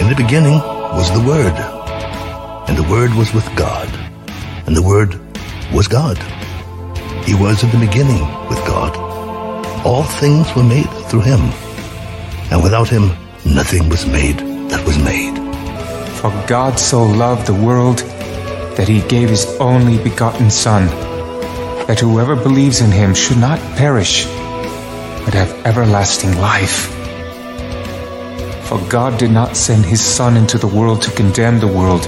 In the beginning was the Word, and the Word was with God, and the Word was God. He was in the beginning with God. All things were made through him, and without him nothing was made that was made. For God so loved the world that he gave his only begotten Son, that whoever believes in him should not perish, but have everlasting life. For God did not send his Son into the world to condemn the world,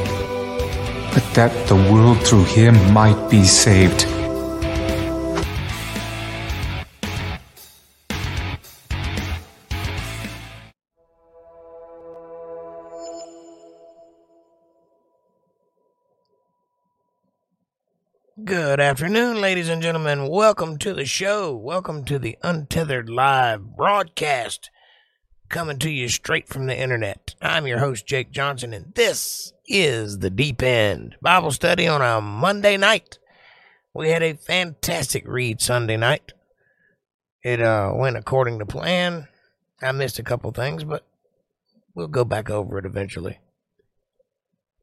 but that the world through him might be saved. Good afternoon, ladies and gentlemen. Welcome to the show. Welcome to the Untethered Live broadcast coming to you straight from the internet. I'm your host, Jake Johnson, and this is the Deep End Bible study on a Monday night. We had a fantastic read Sunday night. It uh, went according to plan. I missed a couple things, but we'll go back over it eventually.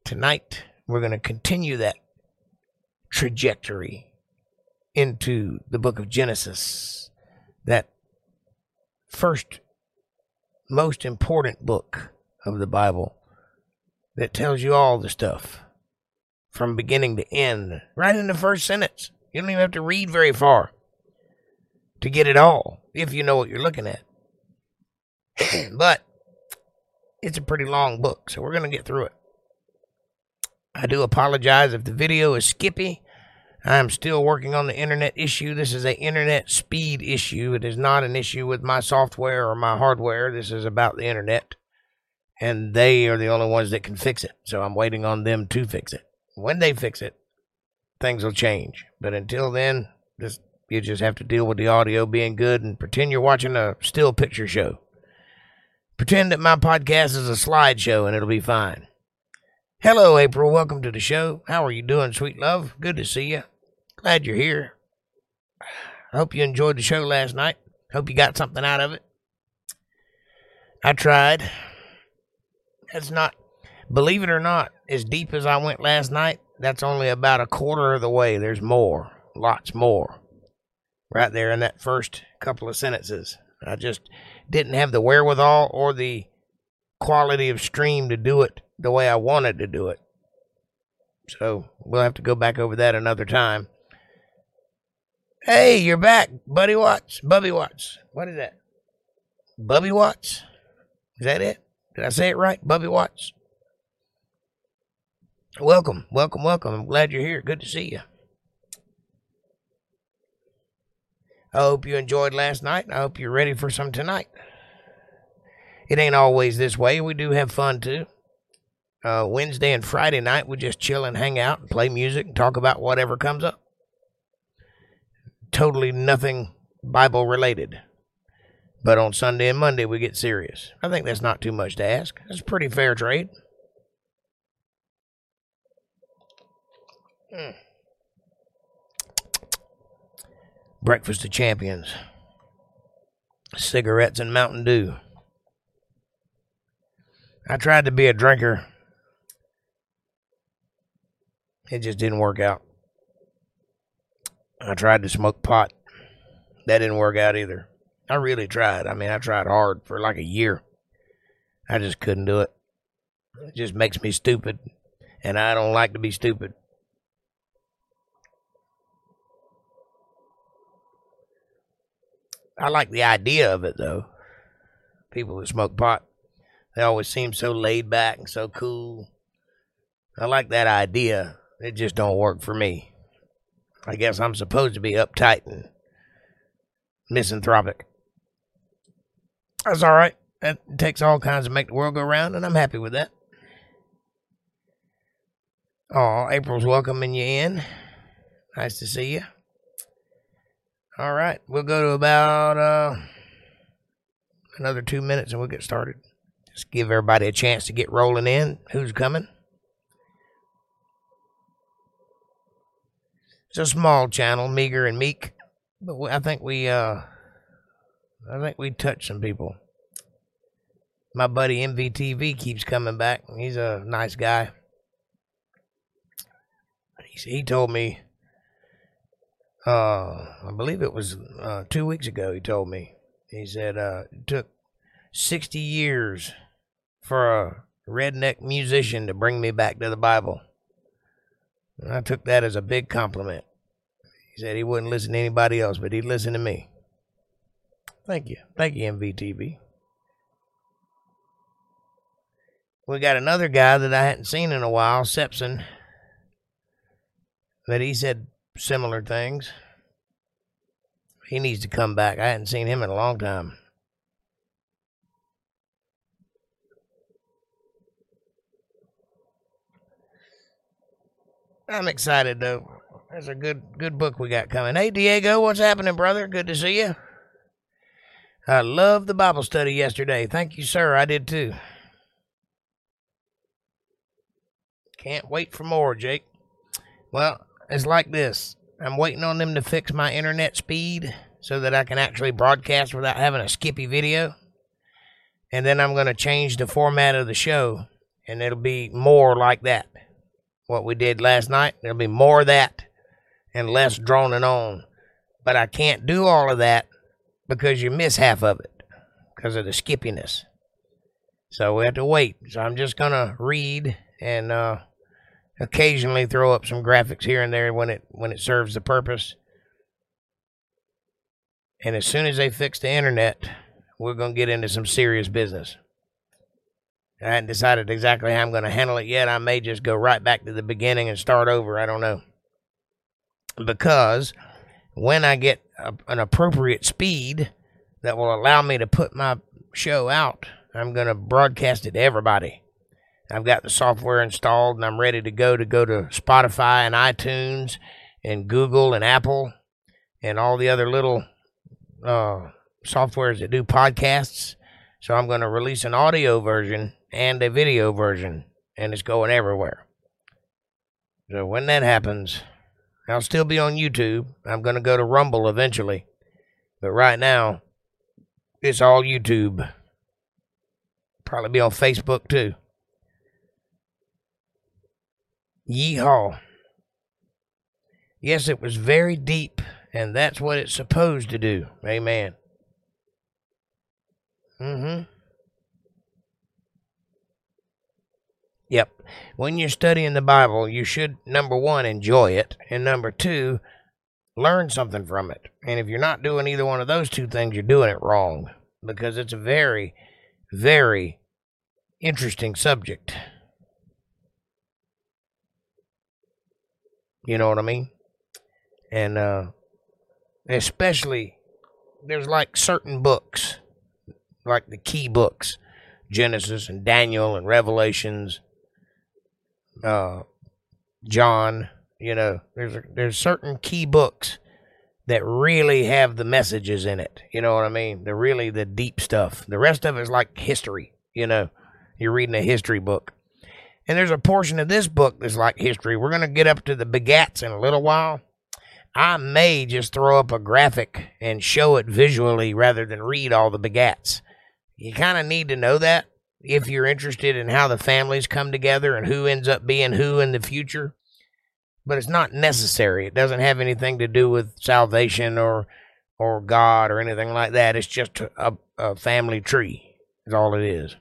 Tonight, we're going to continue that trajectory into the book of Genesis, that first most important book of the Bible that tells you all the stuff from beginning to end, right in the first sentence. You don't even have to read very far to get it all if you know what you're looking at. but it's a pretty long book, so we're going to get through it. I do apologize if the video is skippy. I am still working on the internet issue. This is a internet speed issue. It is not an issue with my software or my hardware. This is about the internet. And they are the only ones that can fix it. So I'm waiting on them to fix it. When they fix it, things will change. But until then, just you just have to deal with the audio being good and pretend you're watching a still picture show. Pretend that my podcast is a slideshow and it'll be fine. Hello, April. Welcome to the show. How are you doing, sweet love? Good to see you. Glad you're here. I hope you enjoyed the show last night. Hope you got something out of it. I tried. That's not, believe it or not, as deep as I went last night, that's only about a quarter of the way. There's more, lots more, right there in that first couple of sentences. I just didn't have the wherewithal or the quality of stream to do it the way I wanted to do it. So we'll have to go back over that another time. Hey, you're back, Buddy Watts, Bubby Watts. What is that? Bubby Watts? Is that it? Did I say it right? Bubby Watts. Welcome, welcome, welcome. I'm glad you're here. Good to see you. I hope you enjoyed last night. I hope you're ready for some tonight. It ain't always this way. We do have fun too uh, Wednesday and Friday night, we just chill and hang out and play music and talk about whatever comes up. Totally nothing Bible related. But on Sunday and Monday, we get serious. I think that's not too much to ask. That's a pretty fair trade. Mm. Breakfast of Champions. Cigarettes and Mountain Dew. I tried to be a drinker it just didn't work out. I tried to smoke pot. That didn't work out either. I really tried. I mean, I tried hard for like a year. I just couldn't do it. It just makes me stupid, and I don't like to be stupid. I like the idea of it, though. People who smoke pot, they always seem so laid back and so cool. I like that idea it just don't work for me. I guess I'm supposed to be uptight and misanthropic. That's all right. That takes all kinds to make the world go round, and I'm happy with that. Oh, April's welcoming you in. Nice to see you. All right, we'll go to about uh, another two minutes and we'll get started. Just give everybody a chance to get rolling in. Who's coming? It's a small channel, meager and meek, but I think we uh, I think we touched some people. my buddy MVTV keeps coming back. He's a nice guy. He, he told me, uh, I believe it was uh, two weeks ago, he told me, he said uh, it took 60 years for a redneck musician to bring me back to the Bible. And I took that as a big compliment. He said he wouldn't listen to anybody else, but he'd listen to me. Thank you. Thank you, MVTV. We got another guy that I hadn't seen in a while, Sepson, that he said similar things. He needs to come back. I hadn't seen him in a long time. I'm excited though. That's a good good book we got coming. Hey Diego, what's happening, brother? Good to see you. I loved the Bible study yesterday. Thank you, sir. I did too. Can't wait for more, Jake. Well, it's like this. I'm waiting on them to fix my internet speed so that I can actually broadcast without having a skippy video. And then I'm going to change the format of the show, and it'll be more like that. What we did last night, there'll be more of that and less droning on. But I can't do all of that because you miss half of it because of the skippiness. So we have to wait. So I'm just going to read and uh, occasionally throw up some graphics here and there when it when it serves the purpose. And as soon as they fix the internet, we're going to get into some serious business. I hadn't decided exactly how I'm going to handle it yet. I may just go right back to the beginning and start over. I don't know. Because when I get a, an appropriate speed that will allow me to put my show out, I'm going to broadcast it to everybody. I've got the software installed and I'm ready to go to go to Spotify and iTunes and Google and Apple and all the other little uh, softwares that do podcasts. So I'm going to release an audio version and a video version, and it's going everywhere. So when that happens, I'll still be on YouTube. I'm going to go to Rumble eventually. But right now, it's all YouTube. Probably be on Facebook too. Yeehaw. Yes, it was very deep, and that's what it's supposed to do. Amen. Mm-hmm. Yep. When you're studying the Bible, you should, number one, enjoy it, and number two, learn something from it. And if you're not doing either one of those two things, you're doing it wrong because it's a very, very interesting subject. You know what I mean? And uh, especially, there's like certain books, like the key books Genesis and Daniel and Revelations, uh, John. You know, there's there's certain key books that really have the messages in it. You know what I mean? They're really the deep stuff. The rest of it is like history. You know, you're reading a history book. And there's a portion of this book that's like history. We're going to get up to the begats in a little while. I may just throw up a graphic and show it visually rather than read all the begats. You kind of need to know that if you're interested in how the families come together and who ends up being who in the future. But it's not necessary. It doesn't have anything to do with salvation or or God or anything like that. It's just a, a family tree. Is all it is.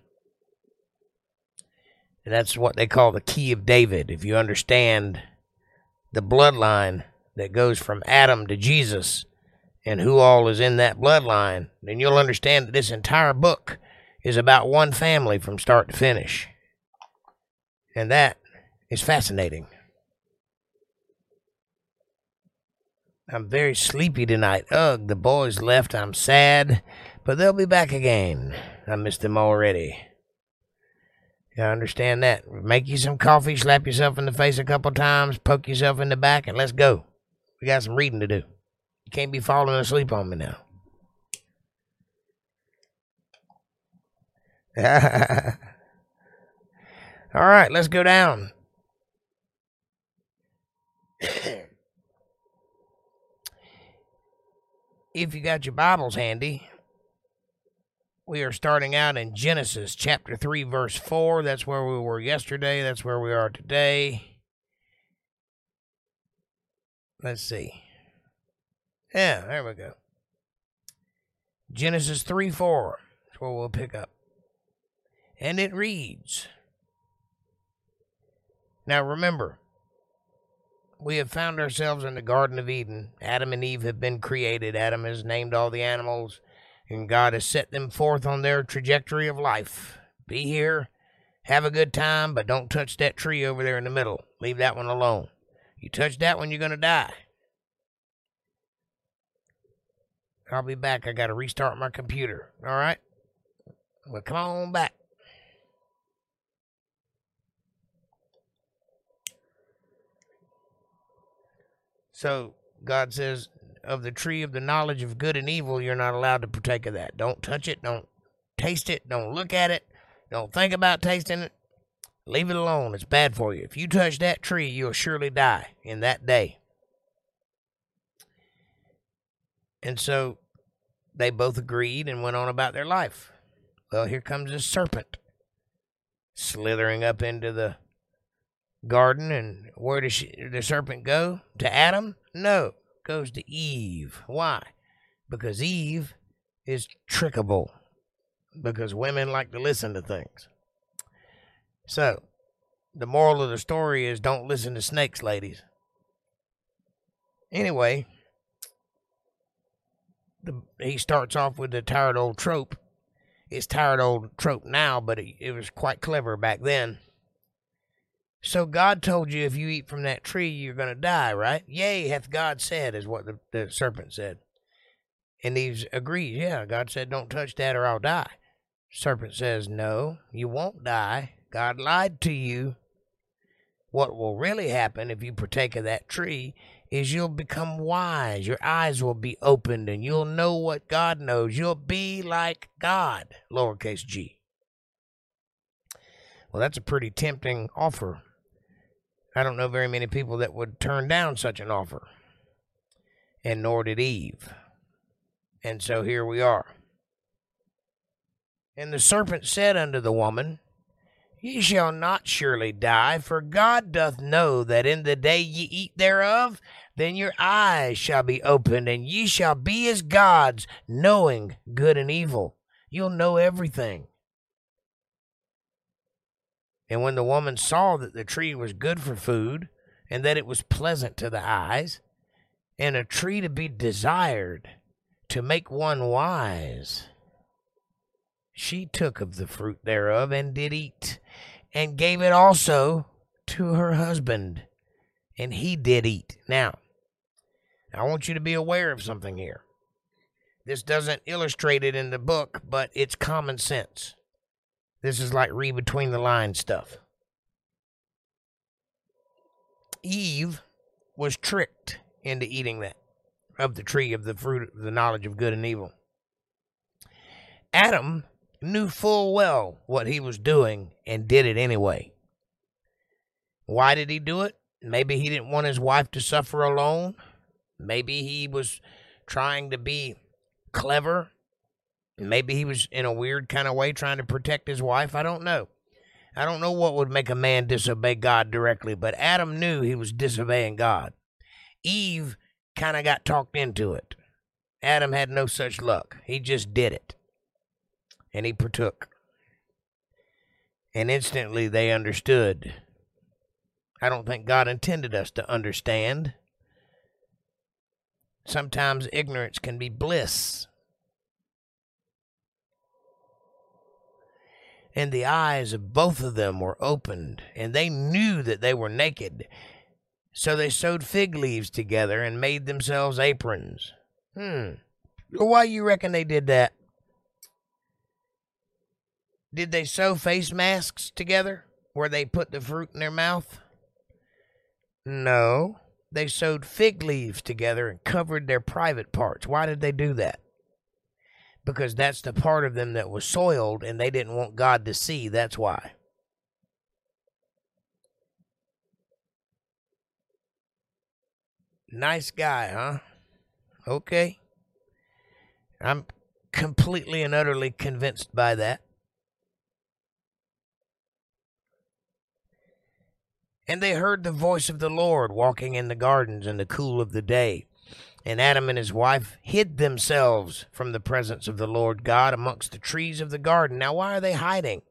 And that's what they call the key of David. If you understand the bloodline that goes from Adam to Jesus and who all is in that bloodline, then you'll understand that this entire book is about one family from start to finish. And that is fascinating. I'm very sleepy tonight. Ugh, the boys left. I'm sad, but they'll be back again. I missed them already. I understand that. Make you some coffee, slap yourself in the face a couple times, poke yourself in the back, and let's go. We got some reading to do. You can't be falling asleep on me now. All right, let's go down. if you got your Bibles handy, we are starting out in Genesis chapter 3, verse 4. That's where we were yesterday. That's where we are today. Let's see. Yeah, there we go. Genesis 3 4. That's where we'll pick up. And it reads Now remember, we have found ourselves in the Garden of Eden. Adam and Eve have been created. Adam has named all the animals, and God has set them forth on their trajectory of life. Be here, have a good time, but don't touch that tree over there in the middle. Leave that one alone. You touch that one, you're going to die. I'll be back. I got to restart my computer. All right? Well, come on back. So God says, of the tree of the knowledge of good and evil, you're not allowed to partake of that. Don't touch it. Don't taste it. Don't look at it. Don't think about tasting it. Leave it alone. It's bad for you. If you touch that tree, you'll surely die in that day. And so they both agreed and went on about their life. Well, here comes a serpent slithering up into the garden, and where does she, the serpent go? To Adam? No, goes to Eve. Why? Because Eve is trickable. Because women like to listen to things. So, the moral of the story is don't listen to snakes, ladies. Anyway, the, he starts off with the tired old trope. It's tired old trope now, but it, it was quite clever back then. So God told you if you eat from that tree, you're going to die, right? Yea, hath God said, is what the, the serpent said. And Eve agrees, yeah, God said, don't touch that or I'll die. Serpent says, no, you won't die. God lied to you. What will really happen if you partake of that tree is you'll become wise. Your eyes will be opened and you'll know what God knows. You'll be like God, lowercase g. Well, that's a pretty tempting offer I don't know very many people that would turn down such an offer. And nor did Eve. And so here we are. And the serpent said unto the woman, Ye shall not surely die, for God doth know that in the day ye eat thereof, then your eyes shall be opened, and ye shall be as gods, knowing good and evil. You'll know everything. And when the woman saw that the tree was good for food, and that it was pleasant to the eyes, and a tree to be desired to make one wise, she took of the fruit thereof and did eat, and gave it also to her husband, and he did eat. Now, I want you to be aware of something here. This doesn't illustrate it in the book, but it's common sense. This is like read between the lines stuff. Eve was tricked into eating that of the tree of the fruit of the knowledge of good and evil. Adam knew full well what he was doing and did it anyway. Why did he do it? Maybe he didn't want his wife to suffer alone. Maybe he was trying to be clever Maybe he was in a weird kind of way trying to protect his wife. I don't know. I don't know what would make a man disobey God directly, but Adam knew he was disobeying God. Eve kind of got talked into it. Adam had no such luck. He just did it. And he partook. And instantly they understood. I don't think God intended us to understand. Sometimes ignorance can be bliss. and the eyes of both of them were opened, and they knew that they were naked. So they sewed fig leaves together and made themselves aprons. Hmm. Why you reckon they did that? Did they sew face masks together where they put the fruit in their mouth? No. They sewed fig leaves together and covered their private parts. Why did they do that? because that's the part of them that was soiled and they didn't want God to see. That's why. Nice guy, huh? Okay. I'm completely and utterly convinced by that. And they heard the voice of the Lord walking in the gardens in the cool of the day. And Adam and his wife hid themselves from the presence of the Lord God amongst the trees of the garden. Now, why are they hiding?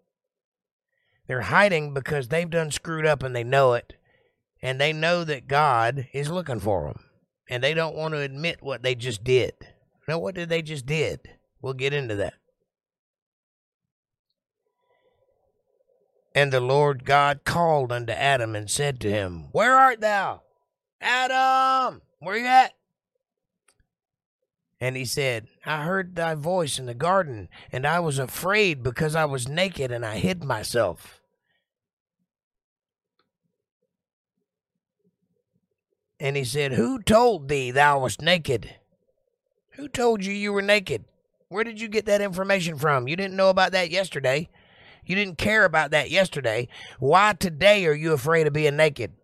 They're hiding because they've done screwed up and they know it. And they know that God is looking for them. And they don't want to admit what they just did. Now, what did they just did? We'll get into that. And the Lord God called unto Adam and said to him, Where art thou? Adam, where you at? And he said, I heard thy voice in the garden, and I was afraid because I was naked and I hid myself. And he said, Who told thee thou wast naked? Who told you you were naked? Where did you get that information from? You didn't know about that yesterday. You didn't care about that yesterday. Why today are you afraid of being naked?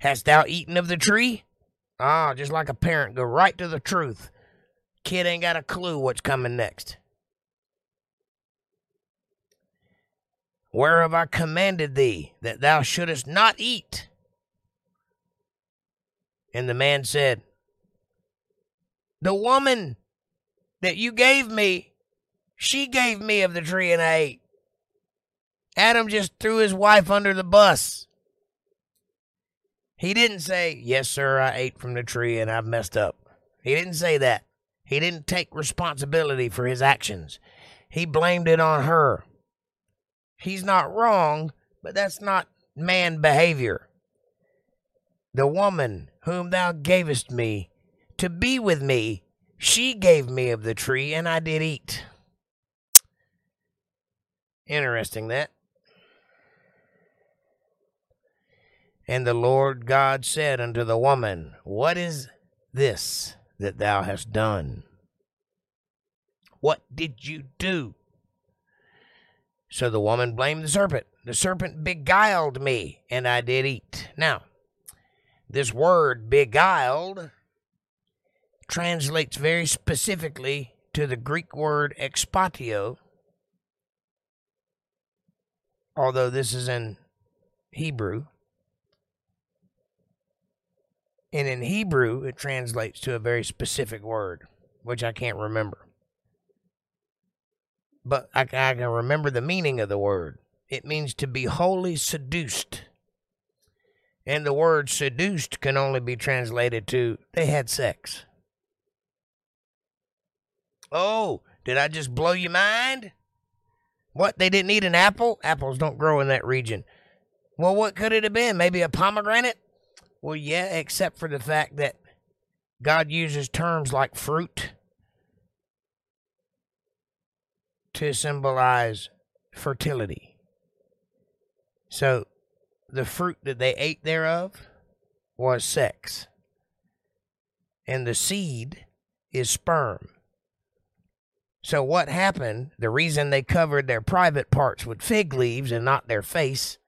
Hast thou eaten of the tree? Ah, just like a parent, go right to the truth. Kid ain't got a clue what's coming next. Where have I commanded thee that thou shouldest not eat? And the man said, The woman that you gave me, she gave me of the tree and I ate. Adam just threw his wife under the bus. He didn't say, Yes, sir, I ate from the tree and I've messed up. He didn't say that. He didn't take responsibility for his actions. He blamed it on her. He's not wrong, but that's not man behavior. The woman whom thou gavest me to be with me she gave me of the tree, and I did eat. Interesting that. And the Lord God said unto the woman, What is this that thou hast done? What did you do? So the woman blamed the serpent. The serpent beguiled me, and I did eat. Now, this word beguiled translates very specifically to the Greek word expatio, although this is in Hebrew. And in Hebrew, it translates to a very specific word, which I can't remember. But I, I can remember the meaning of the word. It means to be wholly seduced. And the word seduced can only be translated to they had sex. Oh, did I just blow your mind? What, they didn't eat an apple? Apples don't grow in that region. Well, what could it have been? Maybe a pomegranate? Well, yeah, except for the fact that God uses terms like fruit to symbolize fertility. So the fruit that they ate thereof was sex. And the seed is sperm. So, what happened? The reason they covered their private parts with fig leaves and not their face,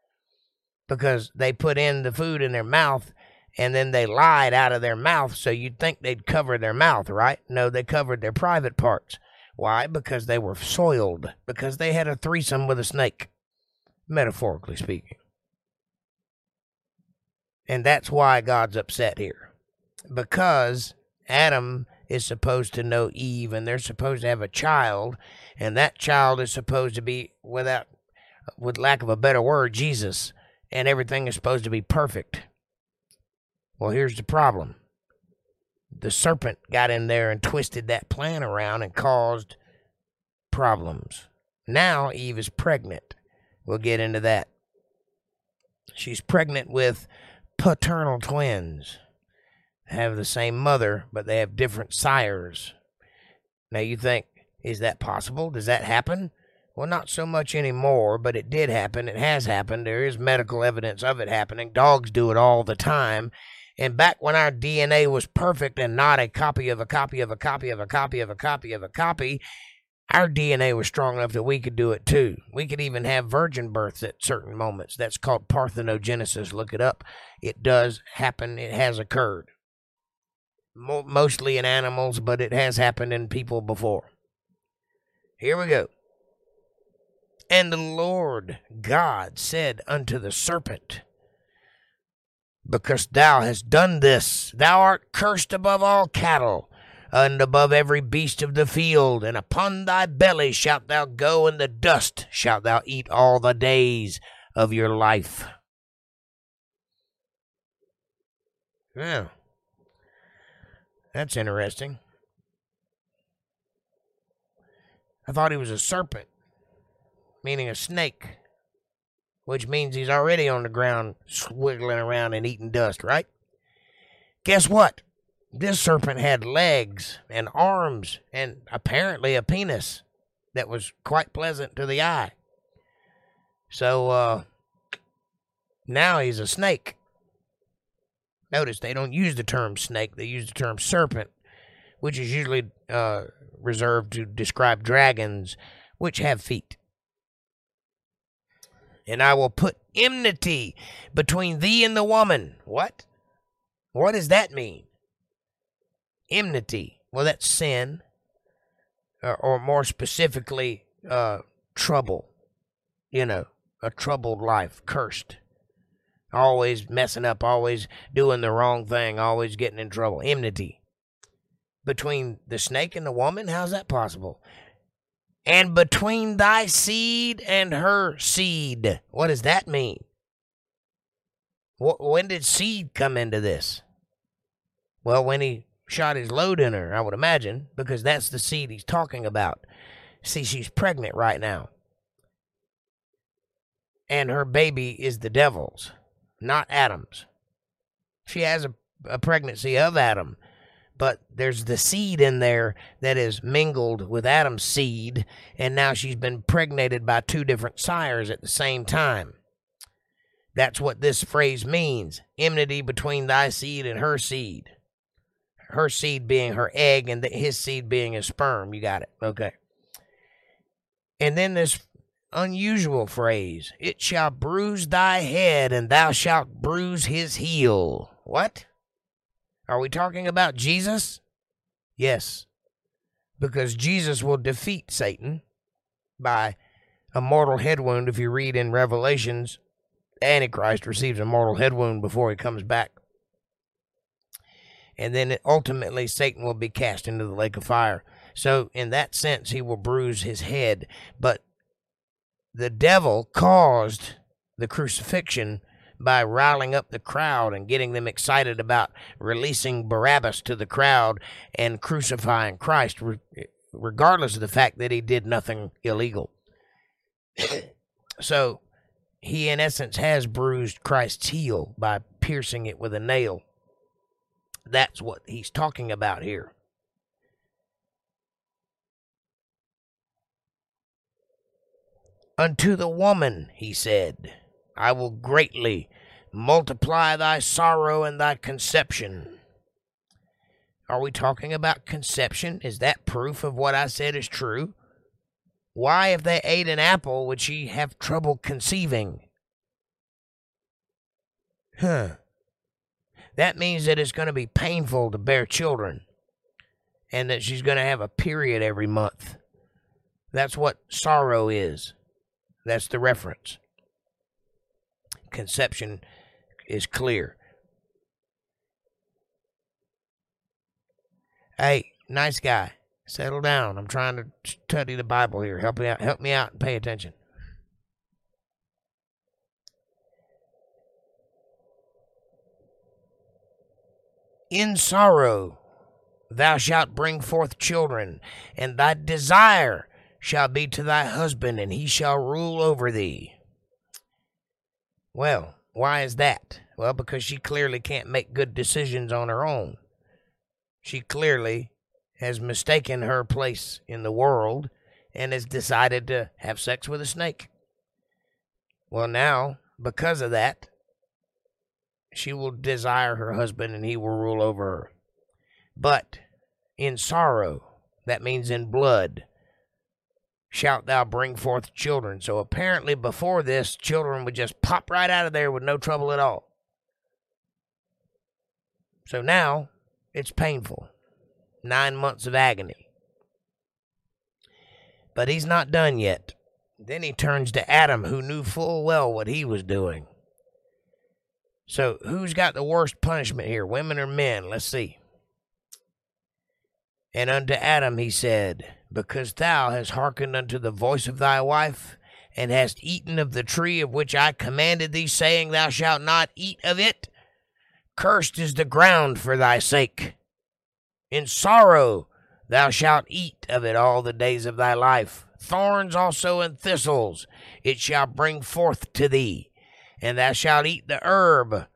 because they put in the food in their mouth and then they lied out of their mouth. So, you'd think they'd cover their mouth, right? No, they covered their private parts. Why? Because they were soiled, because they had a threesome with a snake, metaphorically speaking. And that's why God's upset here. Because Adam is supposed to know Eve and they're supposed to have a child and that child is supposed to be without with lack of a better word Jesus and everything is supposed to be perfect. Well, here's the problem. The serpent got in there and twisted that plan around and caused problems. Now Eve is pregnant. We'll get into that. She's pregnant with paternal twins They have the same mother, but they have different sires. Now you think, is that possible? Does that happen? Well, not so much anymore, but it did happen. It has happened. There is medical evidence of it happening. Dogs do it all the time. And back when our DNA was perfect and not a copy of a copy of a copy of a copy of a copy of a copy, our DNA was strong enough that we could do it too. We could even have virgin births at certain moments. That's called parthenogenesis. Look it up. It does happen. It has occurred mo- mostly in animals, but it has happened in people before. Here we go. And the Lord God said unto the serpent, Because thou hast done this, thou art cursed above all cattle, and above every beast of the field, and upon thy belly shalt thou go, and the dust shalt thou eat all the days of your life. Yeah. That's interesting. I thought he was a serpent, meaning a snake, which means he's already on the ground swiggling around and eating dust, right? Guess what? This serpent had legs and arms and apparently a penis that was quite pleasant to the eye. So, uh, now he's a snake. Notice they don't use the term snake, they use the term serpent, which is usually uh, reserved to describe dragons which have feet. And I will put enmity between thee and the woman. What? What does that mean? Enmity. Well, that's sin, or, or more specifically, uh, trouble. You know, a troubled life, cursed. Always messing up, always doing the wrong thing, always getting in trouble. Enmity between the snake and the woman? How's that possible? And between thy seed and her seed. What does that mean? When did seed come into this? Well, when he shot his load in her, I would imagine, because that's the seed he's talking about. See, she's pregnant right now. And her baby is the devil's, not Adam's. She has a, a pregnancy of Adam but there's the seed in there that is mingled with Adam's seed, and now she's been pregnated by two different sires at the same time. That's what this phrase means enmity between thy seed and her seed. Her seed being her egg, and his seed being his sperm. You got it. Okay. And then this unusual phrase it shall bruise thy head, and thou shalt bruise his heel. What? Are we talking about Jesus? Yes. Because Jesus will defeat Satan by a mortal head wound. If you read in Revelations, Antichrist receives a mortal head wound before he comes back. And then ultimately, Satan will be cast into the lake of fire. So, in that sense, he will bruise his head. But the devil caused the crucifixion by riling up the crowd and getting them excited about releasing Barabbas to the crowd and crucifying Christ, regardless of the fact that he did nothing illegal. so he, in essence, has bruised Christ's heel by piercing it with a nail. That's what he's talking about here. Unto the woman, he said. I will greatly multiply thy sorrow and thy conception. Are we talking about conception? Is that proof of what I said is true? Why, if they ate an apple, would she have trouble conceiving? Huh. That means that it's going to be painful to bear children and that she's going to have a period every month. That's what sorrow is. That's the reference conception is clear. Hey, nice guy, settle down. I'm trying to study the Bible here. Help me out. Help me out and pay attention. In sorrow thou shalt bring forth children, and thy desire shall be to thy husband, and he shall rule over thee. Well, why is that? Well, because she clearly can't make good decisions on her own. She clearly has mistaken her place in the world and has decided to have sex with a snake. Well, now, because of that, she will desire her husband and he will rule over her. But in sorrow, that means in blood, shalt thou bring forth children. So apparently, before this, children would just pop right out of there with no trouble at all. So now it's painful. Nine months of agony. But he's not done yet. Then he turns to Adam, who knew full well what he was doing. So, who's got the worst punishment here, women or men? Let's see. And unto Adam he said, Because thou hast hearkened unto the voice of thy wife, and hast eaten of the tree of which I commanded thee, saying, Thou shalt not eat of it, cursed is the ground for thy sake. In sorrow thou shalt eat of it all the days of thy life. Thorns also and thistles it shall bring forth to thee, and thou shalt eat the herb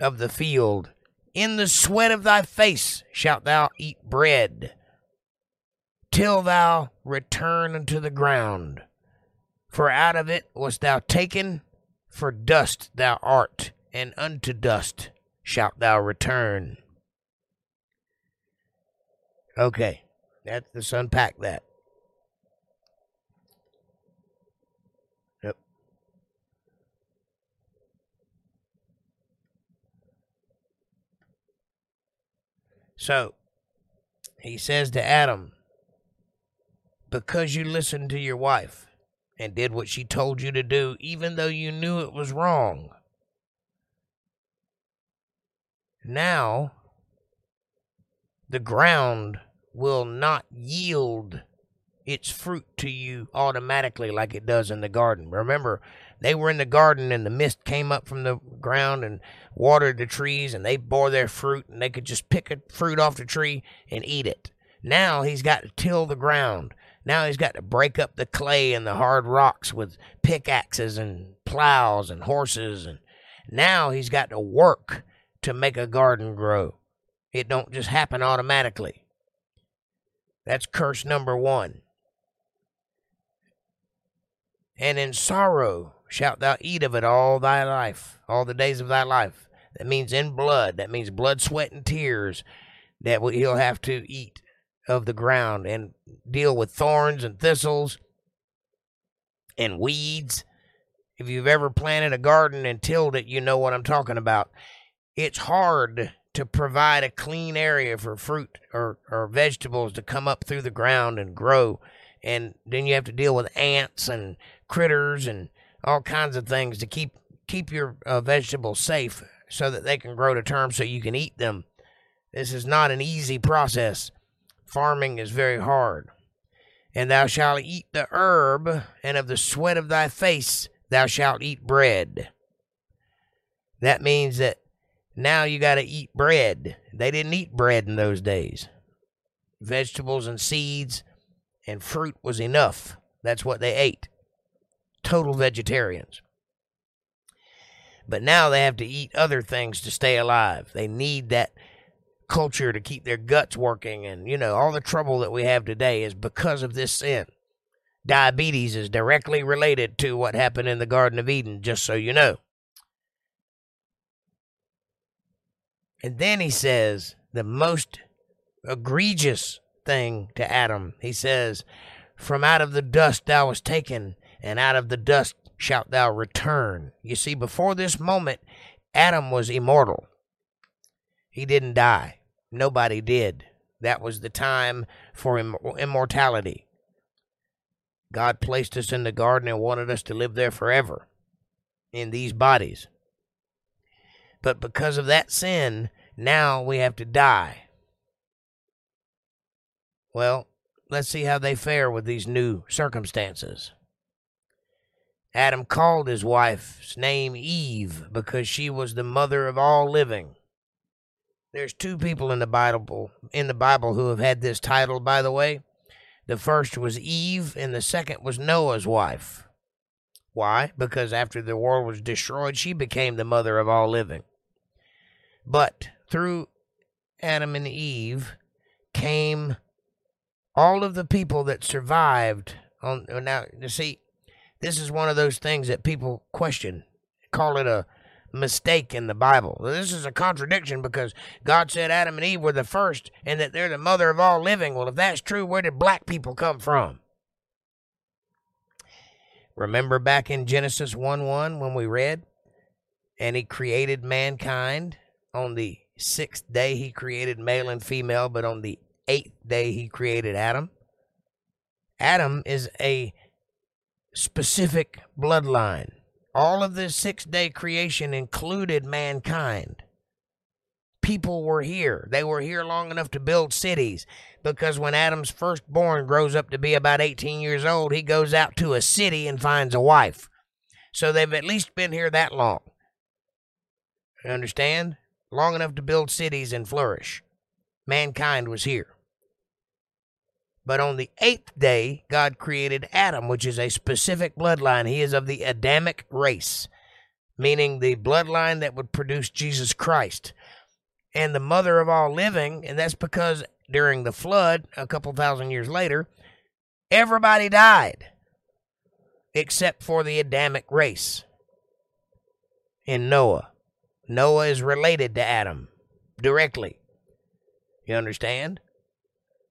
of the field. In the sweat of thy face shalt thou eat bread, till thou return unto the ground. For out of it wast thou taken, for dust thou art, and unto dust shalt thou return. Okay, that, let's unpack that. Yep. So, he says to Adam, because you listened to your wife and did what she told you to do, even though you knew it was wrong. Now, the ground will not yield its fruit to you automatically like it does in the garden. Remember, they were in the garden and the mist came up from the ground and watered the trees and they bore their fruit and they could just pick a fruit off the tree and eat it. Now he's got to till the ground. Now he's got to break up the clay and the hard rocks with pickaxes and plows and horses and now he's got to work to make a garden grow. It don't just happen automatically. That's curse number 1. And in sorrow shalt thou eat of it all thy life, all the days of thy life. That means in blood. That means blood, sweat, and tears that he'll have to eat of the ground and deal with thorns and thistles and weeds. If you've ever planted a garden and tilled it, you know what I'm talking about. It's hard to provide a clean area for fruit or, or vegetables to come up through the ground and grow. And then you have to deal with ants and critters and all kinds of things to keep keep your uh, vegetables safe so that they can grow to term so you can eat them. This is not an easy process. Farming is very hard. And thou shalt eat the herb, and of the sweat of thy face thou shalt eat bread. That means that now you got to eat bread. They didn't eat bread in those days. Vegetables and seeds and fruit was enough. That's what they ate. Total vegetarians. But now they have to eat other things to stay alive. They need that culture to keep their guts working. And, you know, all the trouble that we have today is because of this sin. Diabetes is directly related to what happened in the Garden of Eden, just so you know. And then he says the most egregious thing to Adam. He says, From out of the dust thou wast taken, and out of the dust shalt thou return. You see, before this moment, Adam was immortal. He didn't die. Nobody did. That was the time for Im- immortality. God placed us in the garden and wanted us to live there forever in these bodies. But because of that sin, now we have to die. Well, let's see how they fare with these new circumstances. Adam called his wife's name Eve because she was the mother of all living. There's two people in the Bible in the Bible who have had this title by the way. The first was Eve and the second was Noah's wife. Why? Because after the world was destroyed, she became the mother of all living. But through Adam and Eve came all of the people that survived on now you see this is one of those things that people question call it a mistake in the bible. This is a contradiction because god said adam and eve were the first and that they're the mother of all living. Well if that's true where did black people come from? Remember back in genesis 1 1 when we read and he created mankind. On the sixth day he created male and female but on the eighth day he created adam. Adam is a specific bloodline. All of this six day creation included mankind. People were here. They were here long enough to build cities because when Adam's firstborn grows up to be about 18 years old, he goes out to a city and finds a wife. So they've at least been here that long. You understand? Long enough to build cities and flourish. Mankind was here. But on the eighth day, God created Adam, which is a specific bloodline. He is of the Adamic race, meaning the bloodline that would produce Jesus Christ. And the mother of all living, and that's because during the flood, a couple thousand years later, everybody died except for the Adamic race in Noah. Noah is related to Adam directly. You understand?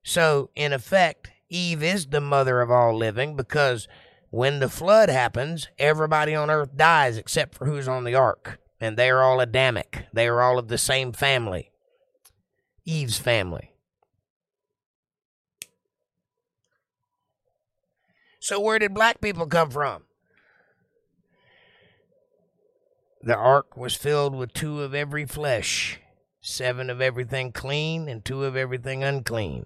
So, in effect, Eve is the mother of all living because when the flood happens, everybody on earth dies except for who's on the ark. And they are all Adamic. They are all of the same family. Eve's family. So, where did black people come from? The ark was filled with two of every flesh, seven of everything clean, and two of everything unclean.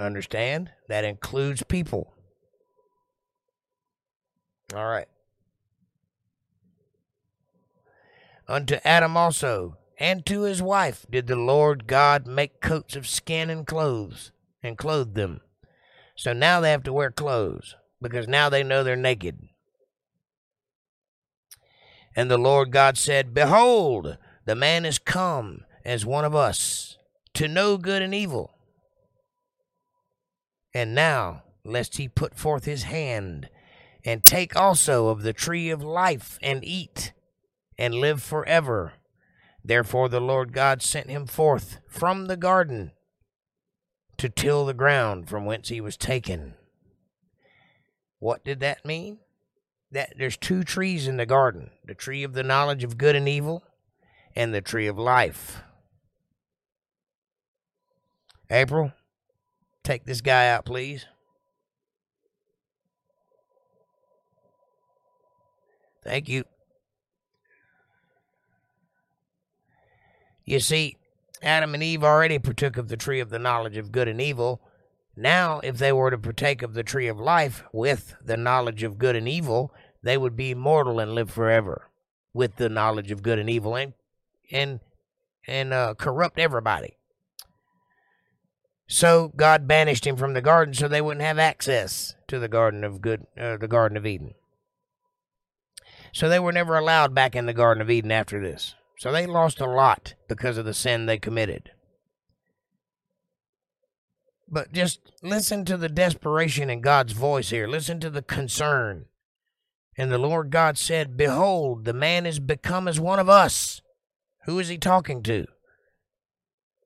Understand? That includes people. All right. Unto Adam also, and to his wife, did the Lord God make coats of skin and clothes, and clothed them. So now they have to wear clothes, because now they know they're naked. And the Lord God said, Behold, the man is come as one of us, to know good and evil. And now, lest he put forth his hand, and take also of the tree of life, and eat, and live forever. Therefore the Lord God sent him forth from the garden to till the ground from whence he was taken. What did that mean? That there's two trees in the garden the tree of the knowledge of good and evil, and the tree of life. April, Take this guy out, please. Thank you. You see, Adam and Eve already partook of the tree of the knowledge of good and evil. Now, if they were to partake of the tree of life with the knowledge of good and evil, they would be immortal and live forever with the knowledge of good and evil and and and uh, corrupt everybody. So God banished him from the garden so they wouldn't have access to the garden of good uh, the garden of Eden. So they were never allowed back in the garden of Eden after this. So they lost a lot because of the sin they committed. But just listen to the desperation in God's voice here. Listen to the concern. And the Lord God said, Behold, the man is become as one of us. Who is he talking to?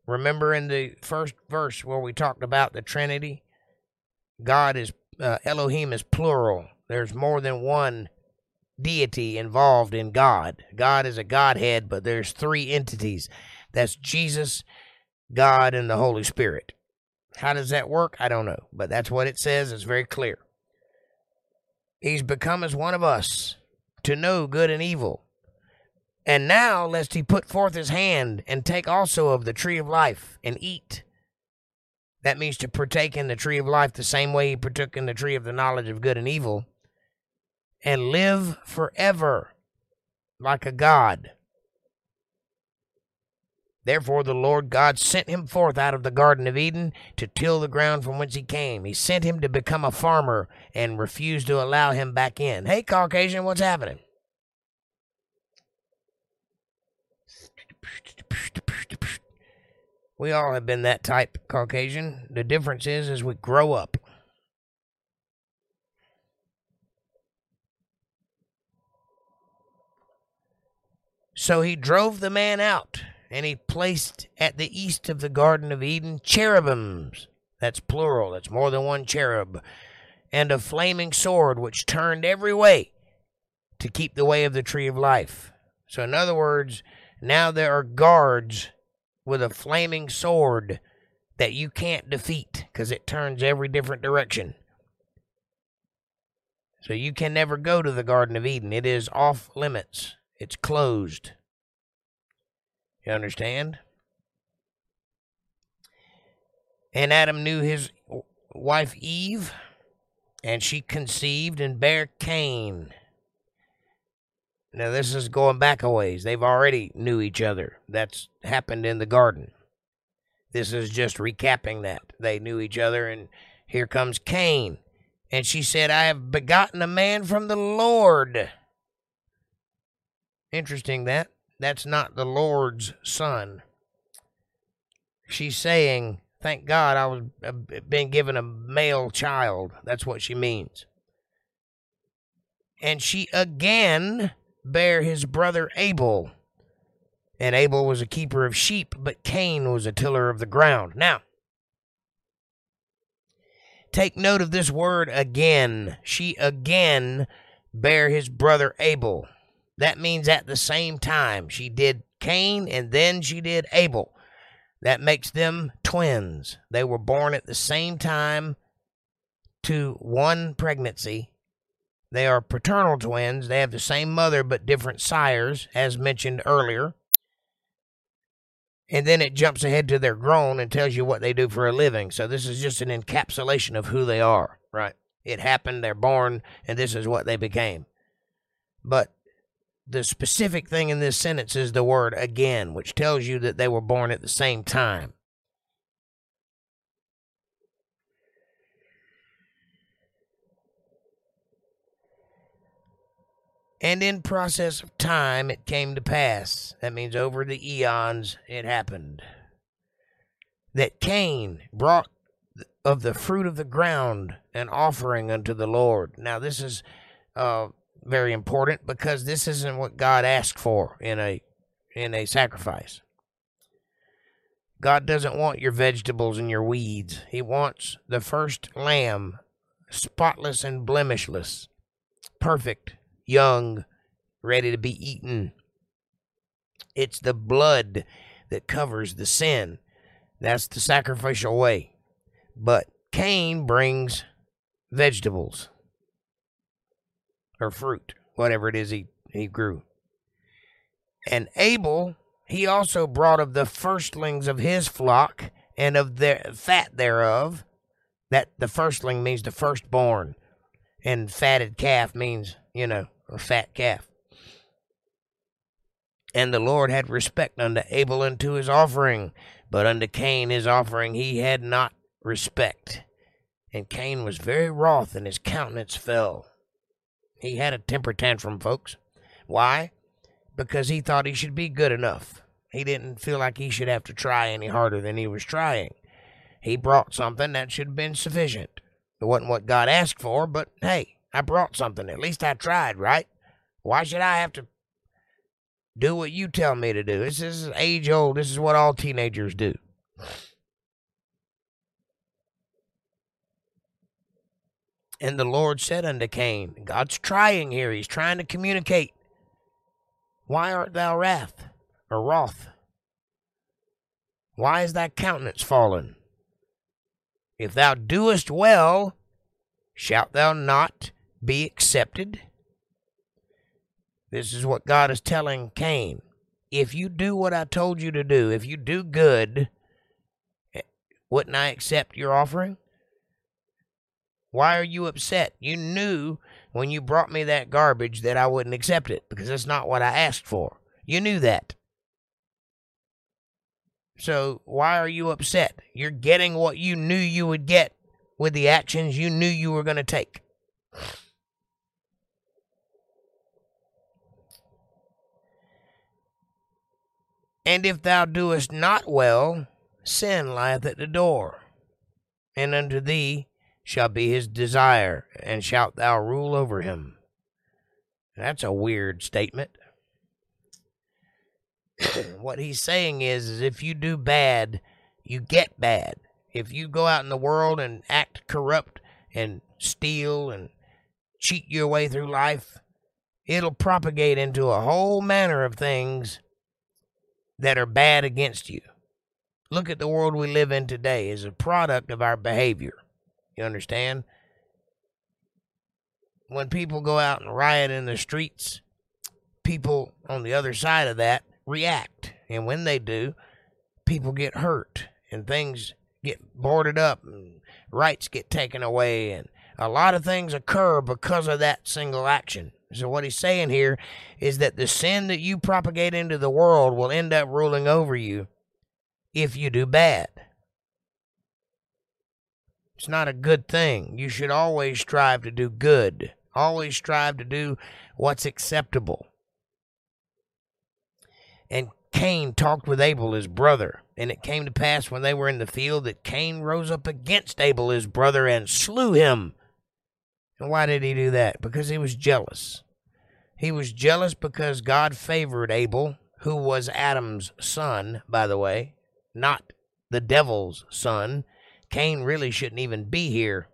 Remember in the first verse where we talked about the Trinity? God is, uh, Elohim is plural. There's more than one deity involved in God. God is a Godhead, but there's three entities. That's Jesus, God, and the Holy Spirit. How does that work? I don't know, but that's what it says. It's very clear. He's become as one of us to know good and evil. And now, lest he put forth his hand and take also of the tree of life and eat. That means to partake in the tree of life the same way he partook in the tree of the knowledge of good and evil, and live forever like a God. Therefore, the Lord God sent him forth out of the Garden of Eden to till the ground from whence he came. He sent him to become a farmer and refused to allow him back in. Hey, Caucasian, what's happening? We all have been that type Caucasian. The difference is as we grow up. So he drove the man out, and he placed at the east of the Garden of Eden cherubims. That's plural, that's more than one cherub. And a flaming sword which turned every way to keep the way of the tree of life. So, in other words, now there are guards with a flaming sword that you can't defeat because it turns every different direction. So you can never go to the Garden of Eden. It is off limits, it's closed. You understand? And Adam knew his wife Eve, and she conceived and bare Cain. Now this is going back a ways. They've already knew each other. That's happened in the garden. This is just recapping that. They knew each other, and here comes Cain. And she said, I have begotten a man from the Lord. Interesting that. That's not the Lord's son. She's saying, Thank God I was uh, been given a male child. That's what she means. And she again bare his brother Abel. And Abel was a keeper of sheep, but Cain was a tiller of the ground. Now, take note of this word again. She again bare his brother Abel. That means at the same time. She did Cain and then she did Abel. That makes them twins. They were born at the same time to one pregnancy. They are paternal twins. They have the same mother but different sires, as mentioned earlier. And then it jumps ahead to their grown and tells you what they do for a living. So this is just an encapsulation of who they are, right? It happened, they're born, and this is what they became. But the specific thing in this sentence is the word again, which tells you that they were born at the same time. And in process of time it came to pass. That means over the eons it happened. That Cain brought of the fruit of the ground an offering unto the Lord. Now this is uh, very important because this isn't what God asked for in a in a sacrifice. God doesn't want your vegetables and your weeds. He wants the first lamb, spotless and blemishless, perfect, young, ready to be eaten. It's the blood that covers the sin. That's the sacrificial way. But Cain brings vegetables or fruit, whatever it is he, he grew. And Abel, he also brought of the firstlings of his flock and of the fat thereof. That the firstling means the firstborn, and fatted calf means, you know, a fat calf. And the Lord had respect unto Abel and to his offering, but unto Cain his offering he had not respect. And Cain was very wroth, and his countenance fell. He had a temper tantrum, folks. Why? Because he thought he should be good enough. He didn't feel like he should have to try any harder than he was trying. He brought something that should have been sufficient. It wasn't what God asked for, but hey, I brought something. At least I tried, right? Why should I have to do what you tell me to do? This is age old. This is what all teenagers do. And the Lord said unto Cain, God's trying here. He's trying to communicate. Why art thou wrath or wroth? Why is thy countenance fallen? If thou doest well, shalt thou not be accepted? This is what God is telling Cain. If you do what I told you to do, if you do good, eh, wouldn't I accept your offering? Why are you upset? You knew when you brought me that garbage that I wouldn't accept it because that's not what I asked for. You knew that. So why are you upset? You're getting what you knew you would get with the actions you knew you were going to take. And if thou doest not well, sin lieth at the door, and unto thee shall be his desire, and shalt thou rule over him. That's a weird statement. what he's saying is, is if you do bad, you get bad. If you go out in the world and act corrupt and steal and cheat your way through life, it'll propagate into a whole manner of things that are bad against you. look at the world we live in today as a product of our behavior. You understand? When people go out and riot in the streets, people on the other side of that react. And when they do, people get hurt and things get boarded up and rights get taken away and a lot of things occur because of that single action. So what he's saying here is that the sin that you propagate into the world will end up ruling over you if you do bad. It's not a good thing. You should always strive to do good. Always strive to do what's acceptable. And Cain talked with Abel, his brother. And it came to pass when they were in the field that Cain rose up against Abel, his brother, and slew him. And why did he do that? Because he was jealous. He was jealous because God favored Abel, who was Adam's son, by the way, not the devil's son. Cain really shouldn't even be here.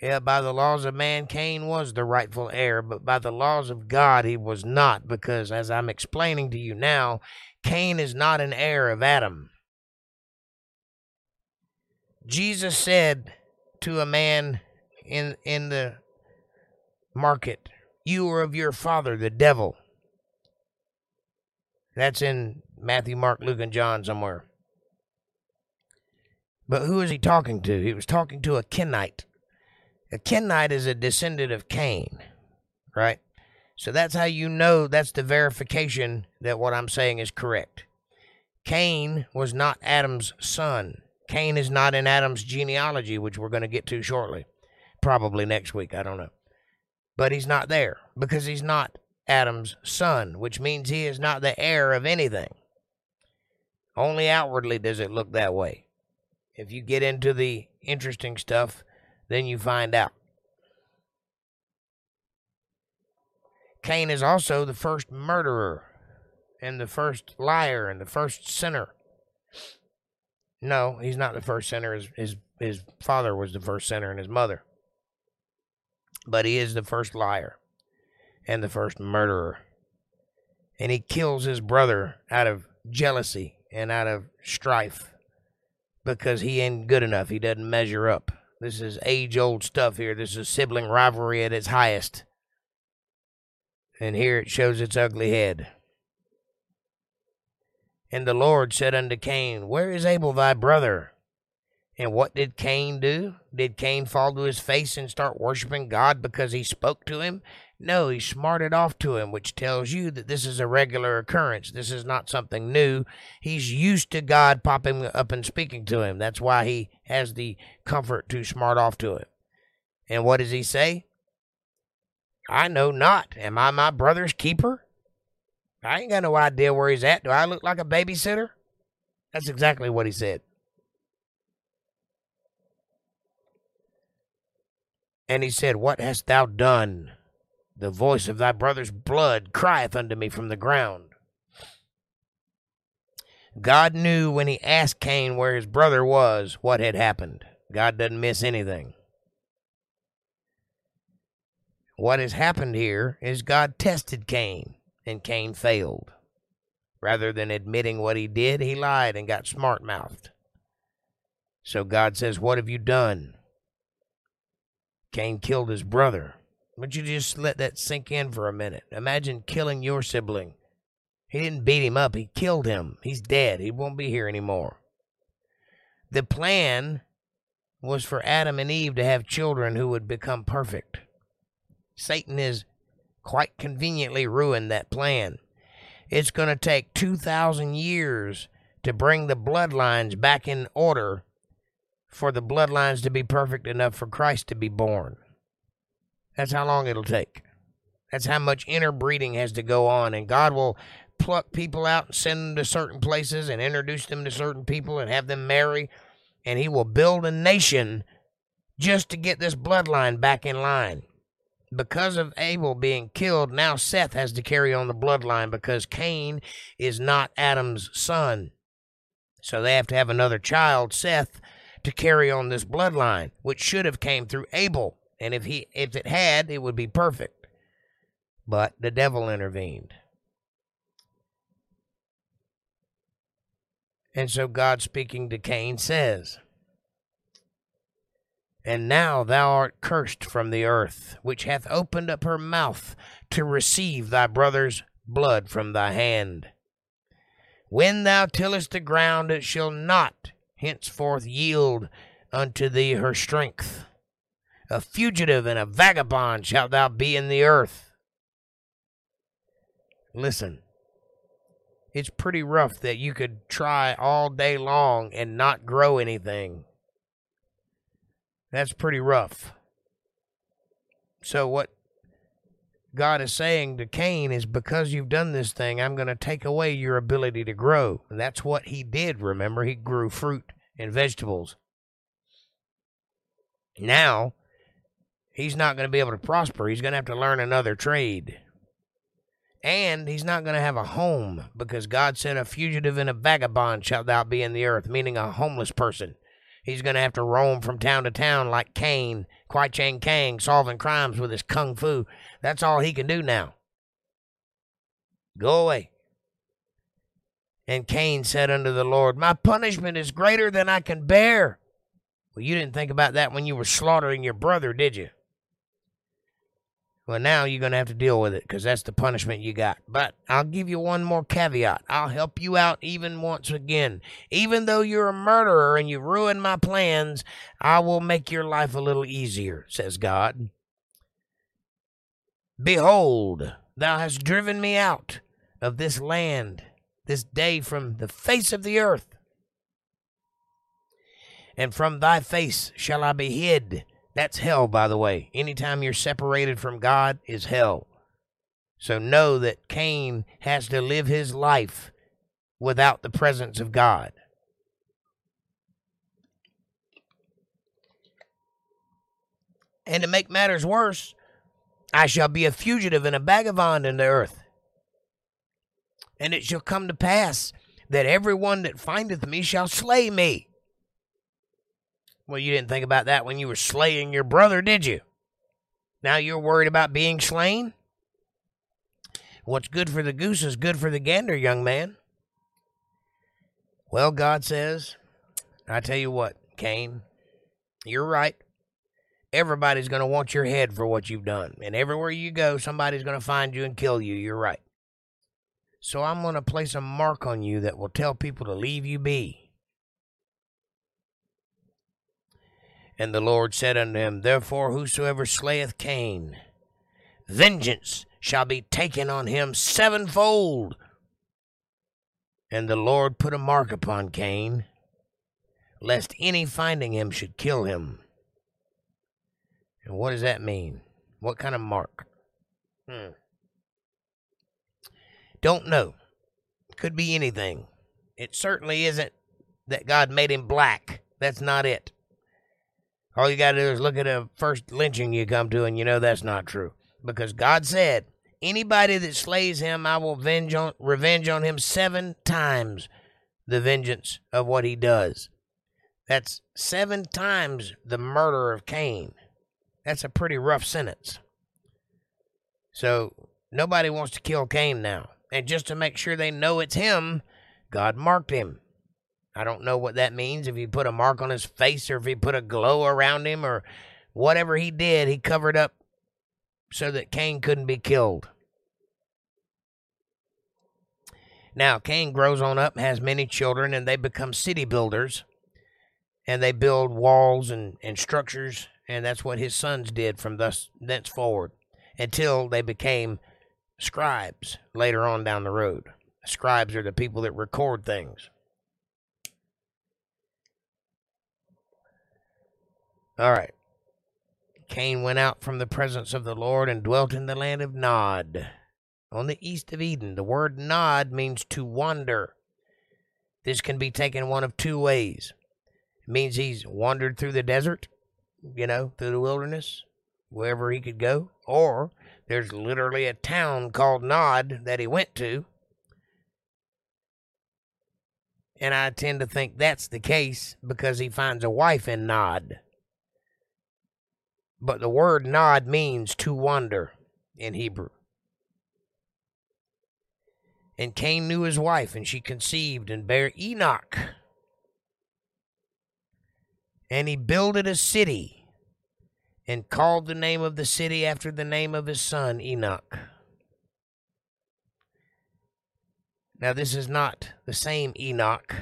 Yeah, by the laws of man, Cain was the rightful heir, but by the laws of God, he was not, because as I'm explaining to you now, Cain is not an heir of Adam. Jesus said to a man in in the market, "You are of your father, the devil." That's in Matthew, Mark, Luke, and John somewhere. But who is he talking to? He was talking to a Kenite. A Kenite is a descendant of Cain, right? So that's how you know that's the verification that what I'm saying is correct. Cain was not Adam's son. Cain is not in Adam's genealogy, which we're going to get to shortly. Probably next week. I don't know. But he's not there because he's not Adam's son, which means he is not the heir of anything. Only outwardly does it look that way. If you get into the interesting stuff, then you find out. Cain is also the first murderer and the first liar and the first sinner. No, he's not the first sinner. His, his, his father was the first sinner and his mother. But he is the first liar and the first murderer. And he kills his brother out of jealousy and out of strife because he ain't good enough. He doesn't measure up. This is age old stuff here. This is sibling rivalry at its highest. And here it shows its ugly head. And the Lord said unto Cain, Where is Abel thy brother? And what did Cain do? Did Cain fall to his face and start worshiping God because he spoke to him? No, he smarted off to him, which tells you that this is a regular occurrence. This is not something new. He's used to God popping up and speaking to him. That's why he has the comfort to smart off to him. And what does he say? I know not. Am I my brother's keeper? I ain't got no idea where he's at. Do I look like a babysitter? That's exactly what he said. And he said, What hast thou done? The voice of thy brother's blood crieth unto me from the ground. God knew when he asked Cain where his brother was what had happened. God doesn't miss anything. What has happened here is God tested Cain and Cain failed. Rather than admitting what he did, he lied and got smart mouthed. So God says, What have you done? Cain killed his brother. But you just let that sink in for a minute. Imagine killing your sibling. He didn't beat him up, he killed him. He's dead. He won't be here anymore. The plan was for Adam and Eve to have children who would become perfect. Satan is quite conveniently ruined that plan. It's going to take 2,000 years to bring the bloodlines back in order for the bloodlines to be perfect enough for Christ to be born. That's how long it'll take. That's how much interbreeding has to go on. And God will pluck people out and send them to certain places and introduce them to certain people and have them marry. And He will build a nation just to get this bloodline back in line because of Abel being killed, now Seth has to carry on the bloodline because Cain is not Adam's son. So they have to have another child, Seth, to carry on this bloodline, which should have came through Abel. And if he if it had, it would be perfect. But the devil intervened. And so God speaking to Cain says, and now thou art cursed from the earth, which hath opened up her mouth to receive thy brother's blood from thy hand. When thou tillest the ground, it shall not henceforth yield unto thee her strength. A fugitive and a vagabond shalt thou be in the earth. Listen, it's pretty rough that you could try all day long and not grow anything. That's pretty rough. So, what God is saying to Cain is because you've done this thing, I'm going to take away your ability to grow. And that's what he did, remember? He grew fruit and vegetables. Now, he's not going to be able to prosper. He's going to have to learn another trade. And he's not going to have a home because God said, A fugitive and a vagabond shalt thou be in the earth, meaning a homeless person. He's going to have to roam from town to town like Cain, Kwai Chang Caine, solving crimes with his kung fu. That's all he can do now. Go away. And Cain said unto the Lord, My punishment is greater than I can bear. Well, you didn't think about that when you were slaughtering your brother, did you? Well, now you're going to have to deal with it because that's the punishment you got. But I'll give you one more caveat. I'll help you out even once again. Even though you're a murderer and you ruined my plans, I will make your life a little easier, says God. Behold, thou hast driven me out of this land this day from the face of the earth. And from thy face shall I be hid that's hell, by the way. Anytime you're separated from God is hell. So know that Cain has to live his life without the presence of God. And to make matters worse, I shall be a fugitive and a vagabond in the earth. And it shall come to pass that every one that findeth me shall slay me. Well, you didn't think about that when you were slaying your brother, did you? Now you're worried about being slain? What's good for the goose is good for the gander, young man. Well, God says, I tell you what, Cain, you're right. Everybody's going to want your head for what you've done. And everywhere you go, somebody's going to find you and kill you. You're right. So I'm going to place a mark on you that will tell people to leave you be. And the Lord said unto him, Therefore, whosoever slayeth Cain, vengeance shall be taken on him sevenfold. And the Lord put a mark upon Cain, lest any finding him should kill him. And what does that mean? What kind of mark? Hmm. Don't know. Could be anything. It certainly isn't that God made him black. That's not it. All you got to do is look at a first lynching you come to, and you know that's not true. Because God said, Anybody that slays him, I will venge on, revenge on him seven times the vengeance of what he does. That's seven times the murder of Cain. That's a pretty rough sentence. So nobody wants to kill Cain now. And just to make sure they know it's him, God marked him. I don't know what that means. If he put a mark on his face or if he put a glow around him or whatever he did, he covered up so that Cain couldn't be killed. Now, Cain grows on up, has many children, and they become city builders. And they build walls and, and structures, and that's what his sons did from thus thenceforward until they became scribes later on down the road. Scribes are the people that record things. All right. Cain went out from the presence of the Lord and dwelt in the land of Nod, on the east of Eden. The word Nod means to wander. This can be taken one of two ways. It means he's wandered through the desert, you know, through the wilderness, wherever he could go, or there's literally a town called Nod that he went to. And I tend to think that's the case because he finds a wife in Nod. But the word nod means to wander in Hebrew. And Cain knew his wife, and she conceived and bare Enoch. And he builded a city and called the name of the city after the name of his son Enoch. Now, this is not the same Enoch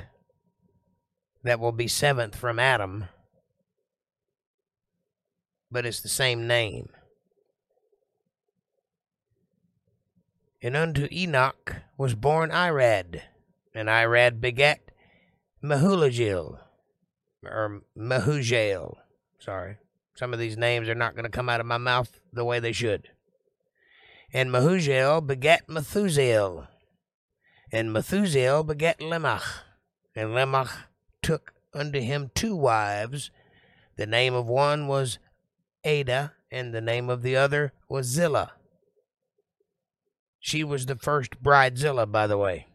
that will be seventh from Adam, but it's the same name. And unto Enoch was born Irad, and Irad begat Mahulajil, or Mahujael. Sorry. Some of these names are not going to come out of my mouth the way they should. And Mahujael begat Methusael, and Methusael begat Lamech, and Lamech took unto him two wives. The name of one was Adah, and the name of the other was Zillah. She was the first bridezilla, by the way.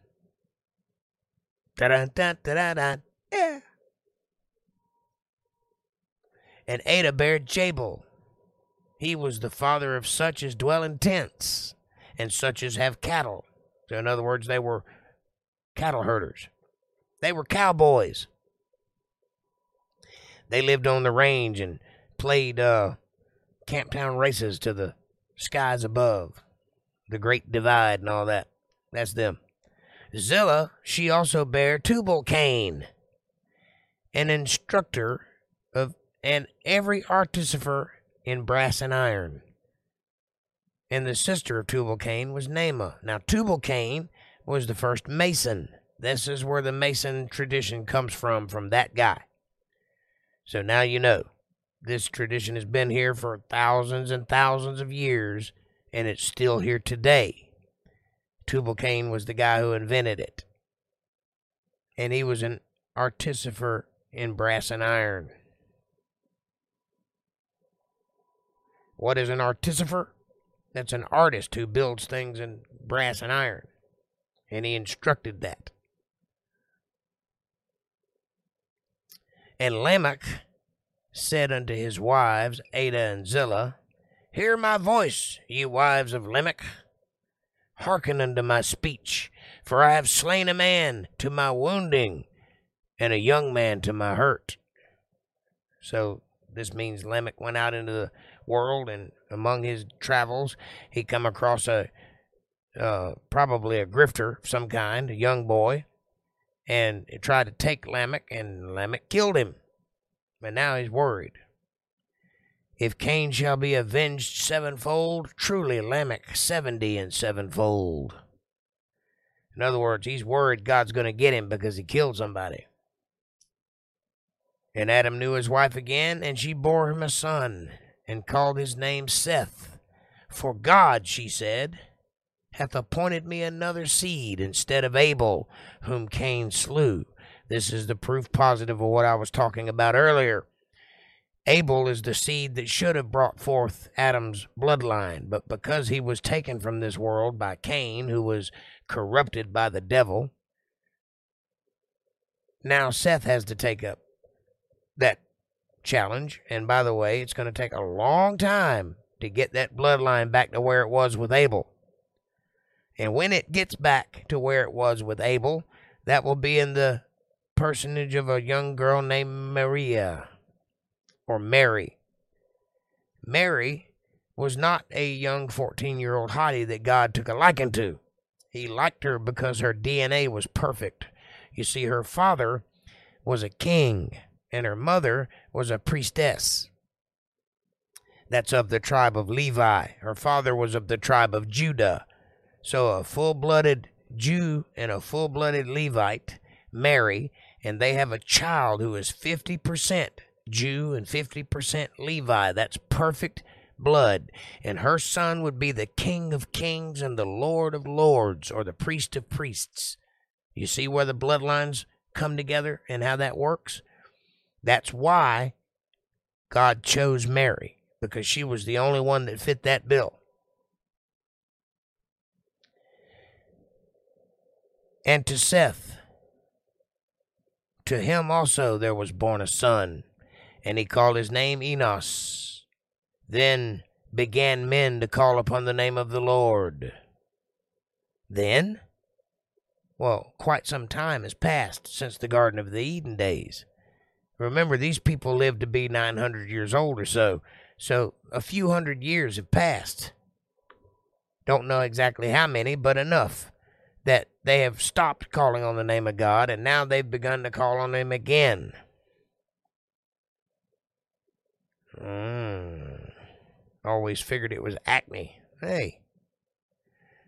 Da da da da da. Yeah. And Adah bare Jabal. He was the father of such as dwell in tents, and such as have cattle. So, in other words, they were cattle herders. They were cowboys. They lived on the range and played uh, Camptown races to the skies above the Great Divide and all that. That's them. Zillah, she also bare Tubal Cain, an instructor of and every artificer in brass and iron. And the sister of Tubal Cain was Naamah. Now Tubal Cain was the first mason. This is where the mason tradition comes from, from that guy. So now you know. This tradition has been here for thousands and thousands of years and it's still here today. Tubal Cain was the guy who invented it. And he was an artificer in brass and iron. What is an artificer? That's an artist who builds things in brass and iron. And he instructed that. And Lamech said unto his wives, Adah and Zillah, Hear my voice, ye wives of Lamech. Hearken unto my speech, for I have slain a man to my wounding, and a young man to my hurt. So this means Lamech went out into the world, and among his travels, he come across a uh, probably a grifter of some kind, a young boy, and tried to take Lamech, and Lamech killed him. And now he's worried. If Cain shall be avenged sevenfold, truly Lamech seventy and sevenfold. In other words, he's worried God's going to get him because he killed somebody. And Adam knew his wife again, and she bore him a son, and called his name Seth. For God, she said, hath appointed me another seed instead of Abel, whom Cain slew. This is the proof positive of what I was talking about earlier. Abel is the seed that should have brought forth Adam's bloodline, but because he was taken from this world by Cain, who was corrupted by the devil, now Seth has to take up that challenge. And by the way, it's going to take a long time to get that bloodline back to where it was with Abel. And when it gets back to where it was with Abel, that will be in the personage of a young girl named Maria or Mary. Mary was not a young 14 year old hottie that God took a liking to. He liked her because her DNA was perfect. You see, her father was a king, and her mother was a priestess. That's of the tribe of Levi. Her father was of the tribe of Judah. So a full blooded Jew and a full blooded Levite marry, and they have a child who is 50% Jew and 50% Levi. That's perfect blood. And her son would be the King of Kings and the Lord of Lords, or the Priest of Priests. You see where the bloodlines come together and how that works? That's why God chose Mary, because she was the only one that fit that bill. And to Seth, to him also there was born a son and he called his name Enos. Then began men to call upon the name of the Lord. Then Well, quite some time has passed since the Garden of the Eden days. Remember, these people lived to be 900 years old or so, so a few hundred years have passed. Don't know exactly how many, but enough that they have stopped calling on the name of God and now they've begun to call on Him again. Mm. Always figured it was acne. Hey,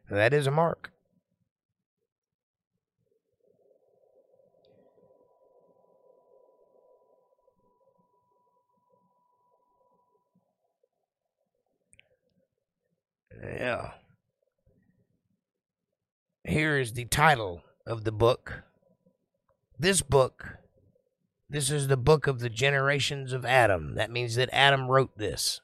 that is a mark. Yeah. Here is the title of the book. This book, this is the book of the generations of Adam. That means that Adam wrote this.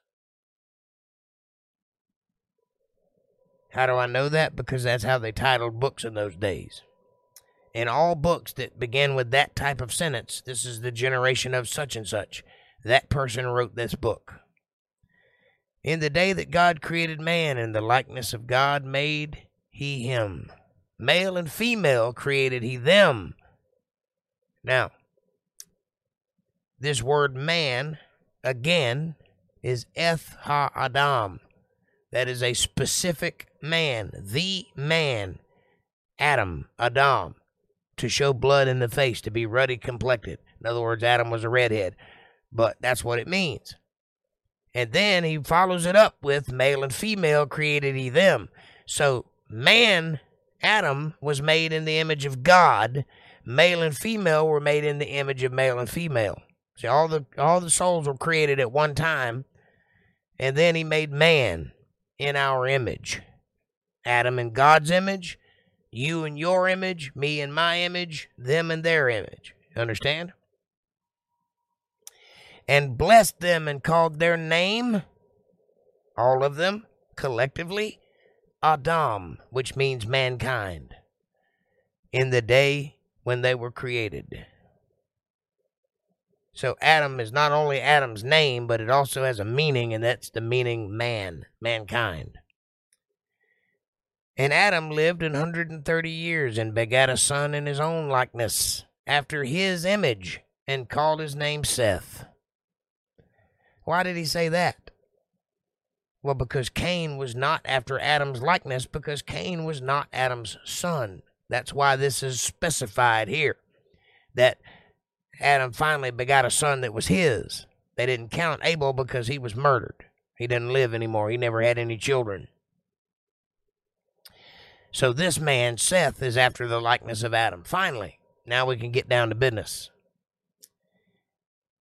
How do I know that? Because that's how they titled books in those days. In all books that begin with that type of sentence, this is the generation of such and such. That person wrote this book. In the day that God created man in the likeness of God made he him. Male and female created he them. Now, this word man, again, is eth ha adam. That is a specific man, the man, Adam, Adam, to show blood in the face, to be ruddy complected. In other words, Adam was a redhead. But that's what it means. And then he follows it up with male and female created he them. So man, Adam, was made in the image of God. Male and female were made in the image of male and female. See, all the all the souls were created at one time, and then he made man in our image. Adam in God's image, you in your image, me in my image, them in their image. Understand? and blessed them and called their name, all of them collectively, Adam, which means mankind, in the day when they were created. So Adam is not only Adam's name, but it also has a meaning, and that's the meaning man, mankind. And Adam lived an hundred and thirty years and begat a son in his own likeness, after his image, and called his name Seth. Why did he say that? Well, because Cain was not after Adam's likeness, because Cain was not Adam's son. That's why this is specified here. That Adam finally begot a son that was his. They didn't count Abel because he was murdered. He didn't live anymore. He never had any children. So this man, Seth, is after the likeness of Adam. Finally, now we can get down to business.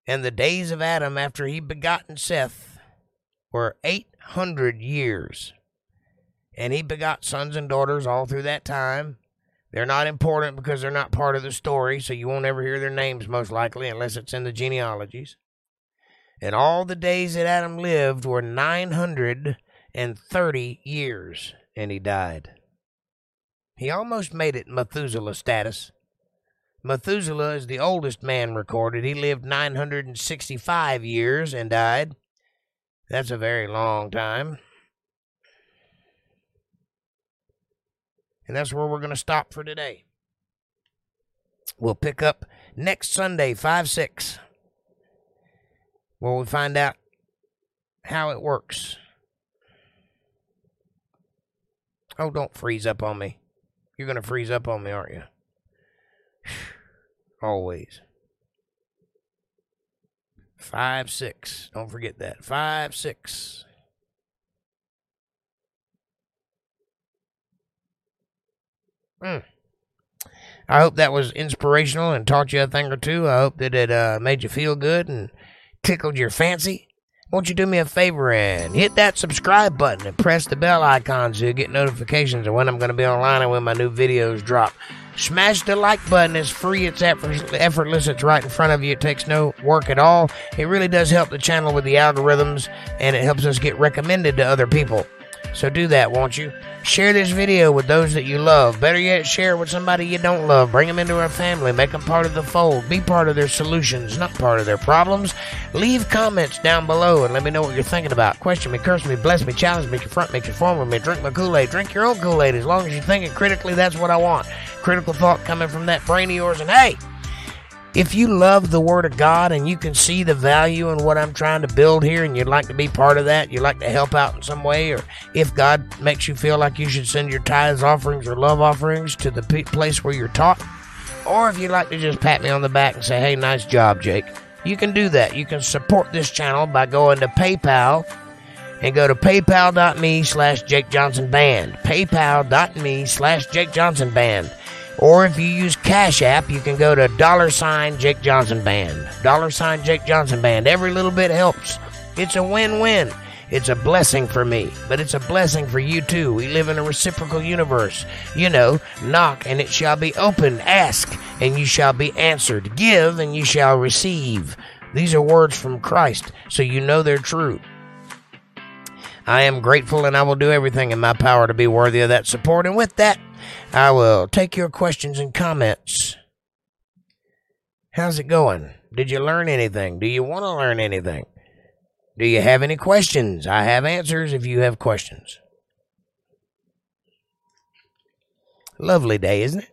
And the days of Adam after he begotten Seth were 800 years. And he begot sons and daughters all through that time. They're not important because they're not part of the story, so you won't ever hear their names most likely unless it's in the genealogies. And all the days that Adam lived were 930 years, and he died. He almost made it Methuselah status. Methuselah is the oldest man recorded. He lived 965 years and died. That's a very long time. And that's where we're going to stop for today. We'll pick up next Sunday, 5 6, where we find out how it works. Oh, don't freeze up on me. You're going to freeze up on me, aren't you? Always. Five, six. Don't forget that. Five, six. Mm. I hope that was inspirational and taught you a thing or two. I hope that it uh, made you feel good and tickled your fancy. Won't you do me a favor and hit that subscribe button and press the bell icon so you get notifications of when I'm going to be online and when my new videos drop. Smash the like button. It's free. It's effortless. It's right in front of you. It takes no work at all. It really does help the channel with the algorithms and it helps us get recommended to other people. So do that, won't you? Share this video with those that you love. Better yet, share it with somebody you don't love. Bring them into our family. Make them part of the fold. Be part of their solutions, not part of their problems. Leave comments down below and let me know what you're thinking about. Question me, curse me, bless me, challenge me, confront me, conform with me, drink my Kool-Aid. Drink your own Kool-Aid. As long as you're thinking critically, that's what I want. Critical thought coming from that brain of yours. And hey, if you love the Word of God and you can see the value in what I'm trying to build here and you'd like to be part of that, you'd like to help out in some way, or if God makes you feel like you should send your tithes, offerings, or love offerings to the place where you're taught, or if you'd like to just pat me on the back and say, hey, nice job, Jake, you can do that. You can support this channel by going to PayPal and go to paypal.me slash Jake Johnson Band. Paypal.me slash Jake Johnson Band. Or if you use Cash App, you can go to dollar sign Jake Johnson Band. Dollar sign Jake Johnson Band. Every little bit helps. It's a win win. It's a blessing for me, but it's a blessing for you too. We live in a reciprocal universe. You know, knock and it shall be opened. Ask and you shall be answered. Give and you shall receive. These are words from Christ, so you know they're true. I am grateful and I will do everything in my power to be worthy of that support. And with that, I will take your questions and comments. How's it going? Did you learn anything? Do you want to learn anything? Do you have any questions? I have answers if you have questions. Lovely day, isn't it?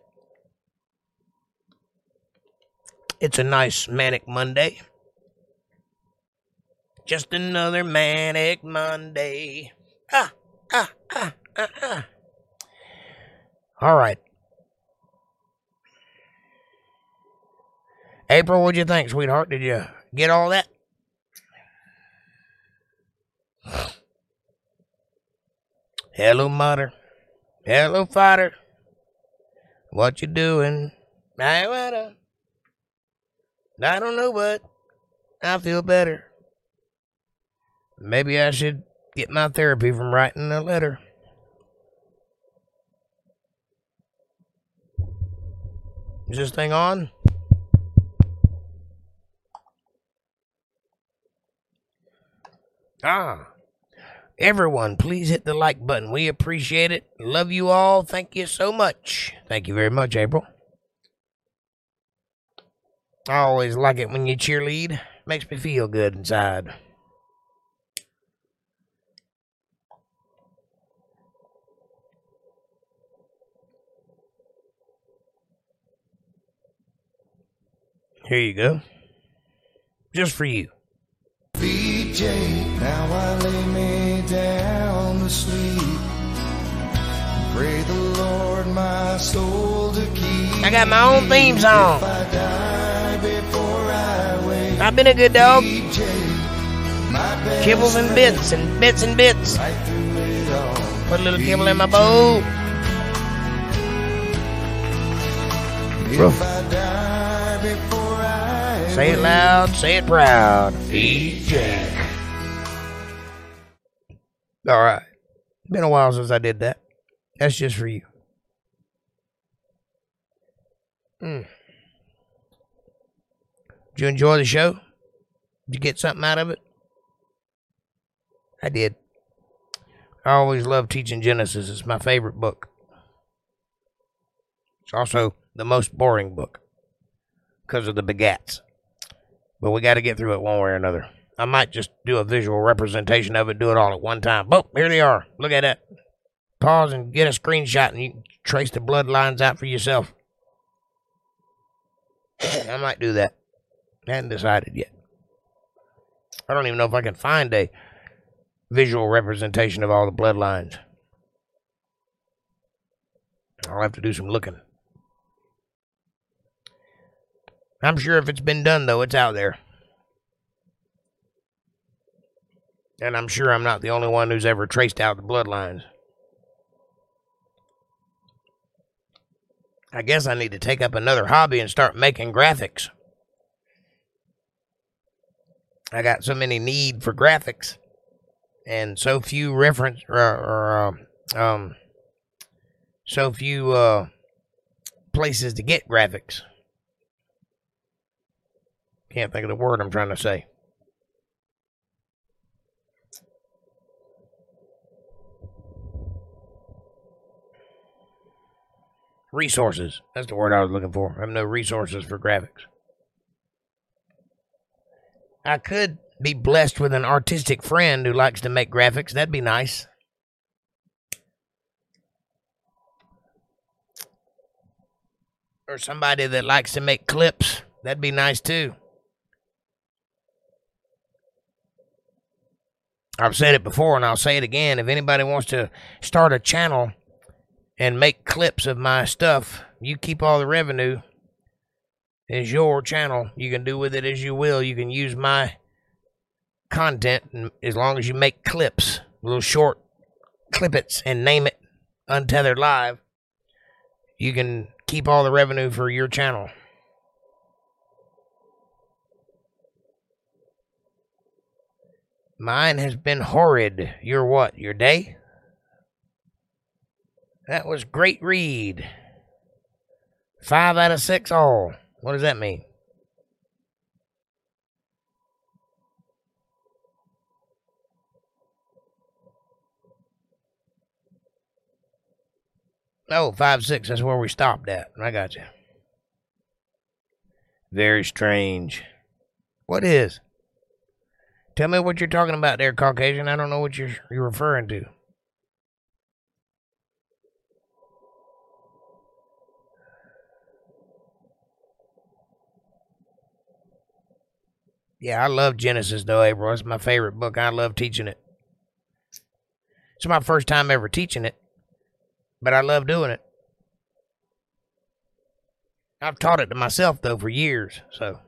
It's a nice manic Monday. Just another manic Monday. Ah, ah, ah, ah, ah. All right. April, what'd you think, sweetheart? Did you get all that? Hello, mother. Hello, father. What you doing? I wanna. I don't know, but I feel better. Maybe I should get my therapy from writing a letter. Is this thing on? Ah. Everyone, please hit the like button. We appreciate it. Love you all. Thank you so much. Thank you very much, April. I always like it when you cheerlead. Makes me feel good inside. Here you go. Just for you. BJ, now I lay me down to sleep. Pray the Lord my soul to keep. I got my own theme song. I've been a good dog. Kibbles and bits and bits and bits. Put a little kibble in my bowl. Bro. Say it loud, say it proud. Feed Jake. All right. Been a while since I did that. That's just for you. Mm. Did you enjoy the show? Did you get something out of it? I did. I always love teaching Genesis. It's my favorite book. It's also the most boring book because of the begats. But we got to get through it one way or another. I might just do a visual representation of it, do it all at one time. Boom, here they are. Look at that. Pause and get a screenshot, and you trace the bloodlines out for yourself. I might do that. I hadn't decided yet. I don't even know if I can find a visual representation of all the bloodlines. I'll have to do some looking. I'm sure if it's been done, though, it's out there. And I'm sure I'm not the only one who's ever traced out the bloodlines. I guess I need to take up another hobby and start making graphics. I got so many need for graphics and so few reference or, or uh, um so few uh places to get graphics. Can't think of the word I'm trying to say. Resources. That's the word I was looking for. I have no resources for graphics. I could be blessed with an artistic friend who likes to make graphics. That'd be nice. Or somebody that likes to make clips. That'd be nice too. I've said it before and I'll say it again. If anybody wants to start a channel and make clips of my stuff, you keep all the revenue. It's your channel. You can do with it as you will. You can use my content as long as you make clips, little short clippets, and name it Untethered Live. You can keep all the revenue for your channel. Mine has been horrid. Your what? Your day? That was great read. Five out of six all. What does that mean? Oh, five, six. That's where we stopped at. I got you. Very strange. What is? Tell me what you're talking about there, Caucasian. I don't know what you're you're referring to. Yeah, I love Genesis though, April. It's my favorite book. I love teaching it. It's my first time ever teaching it, but I love doing it. I've taught it to myself though for years, so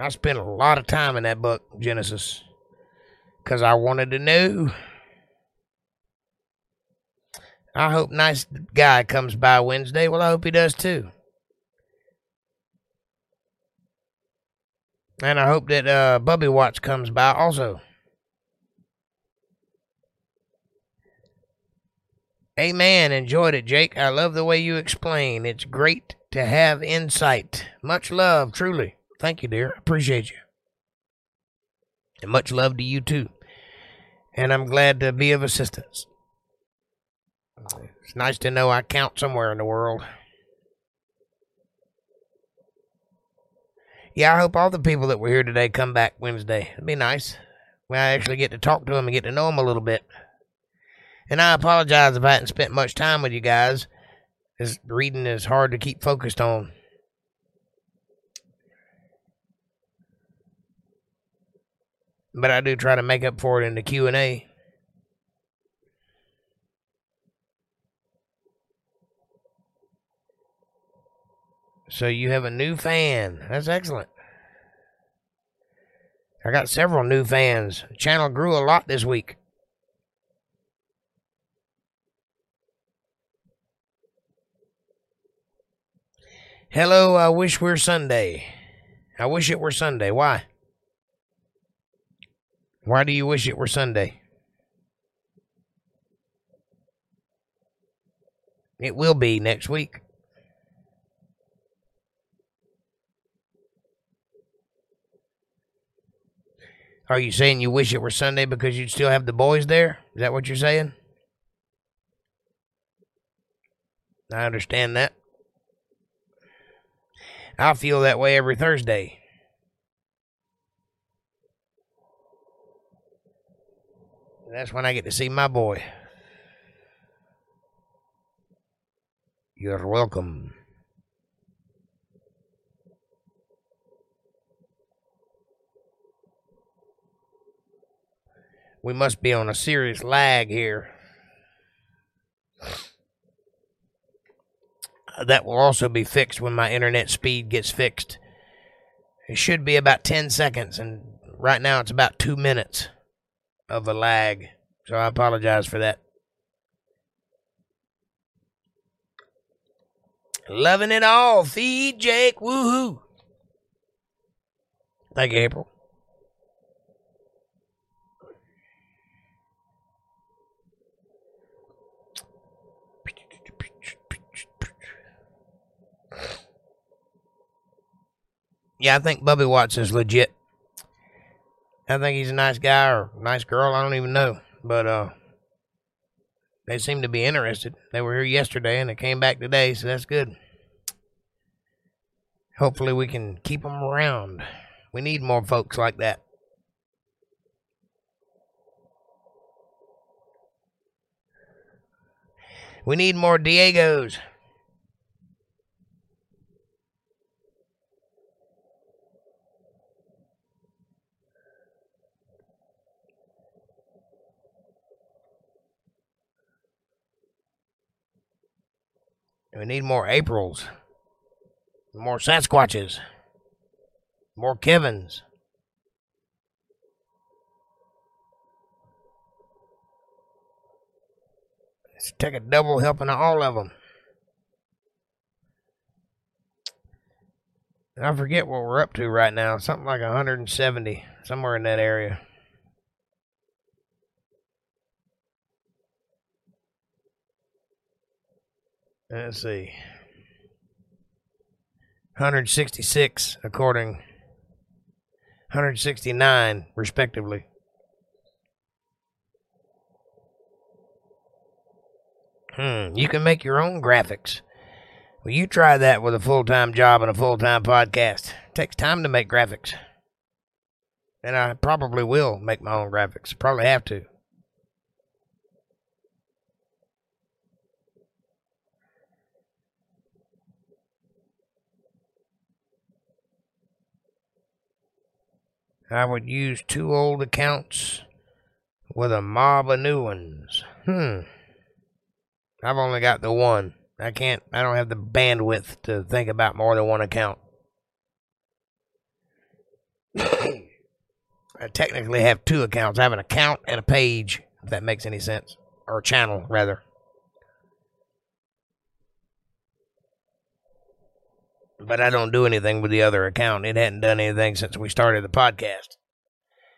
I spent a lot of time in that book, Genesis, because I wanted to know. I hope nice guy comes by Wednesday. Well, I hope he does too. And I hope that uh, Bubby Watts comes by also. Amen. Enjoyed it, Jake. I love the way you explain. It's great to have insight. Much love, truly. Thank you, dear. I appreciate you. And much love to you, too. And I'm glad to be of assistance. It's nice to know I count somewhere in the world. Yeah, I hope all the people that were here today come back Wednesday. It'd be nice. When I actually get to talk to them and get to know them a little bit. And I apologize if I hadn't spent much time with you guys. Reading is hard to keep focused on. But I do try to make up for it in the Q and A. So you have a new fan. That's excellent. I got several new fans. Channel grew a lot this week. Hello, I wish we're Sunday. I wish it were Sunday. Why? Why do you wish it were Sunday? It will be next week. Are you saying you wish it were Sunday because you'd still have the boys there? Is that what you're saying? I understand that. I feel that way every Thursday. That's when I get to see my boy. You're welcome. We must be on a serious lag here. That will also be fixed when my internet speed gets fixed. It should be about 10 seconds, and right now it's about two minutes of a lag. So I apologize for that. Loving it all. Feed Jake. Woohoo. Thank you, April. Yeah, I think Bubby Watts is legit. I think he's a nice guy or nice girl. I don't even know. But uh, they seem to be interested. They were here yesterday and they came back today, so that's good. Hopefully, we can keep them around. We need more folks like that. We need more Diegos. We need more Aprils, more Sasquatches, more Kevins. Let's take a double helping of all of them. I forget what we're up to right now. Something like 170, somewhere in that area. Let's see. 166 according 169 respectively. Hmm, you can make your own graphics. Well, you try that with a full-time job and a full-time podcast. It takes time to make graphics. And I probably will make my own graphics. Probably have to. I would use two old accounts with a mob of new ones. Hmm. I've only got the one. I can't, I don't have the bandwidth to think about more than one account. I technically have two accounts. I have an account and a page, if that makes any sense. Or a channel, rather. But I don't do anything with the other account. It hadn't done anything since we started the podcast.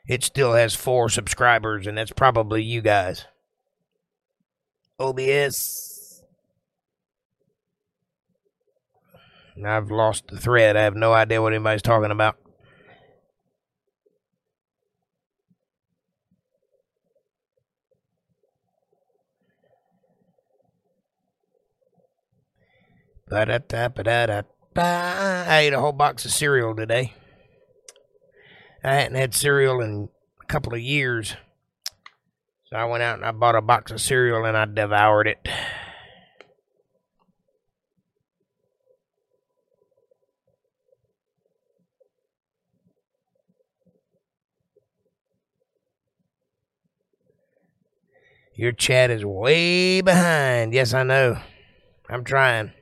It still has four subscribers, and that's probably you guys. OBS. I've lost the thread. I have no idea what anybody's talking about. Ba-da-da-ba-da-da. I ate a whole box of cereal today. I hadn't had cereal in a couple of years. So I went out and I bought a box of cereal and I devoured it. Your chat is way behind. Yes, I know. I'm trying.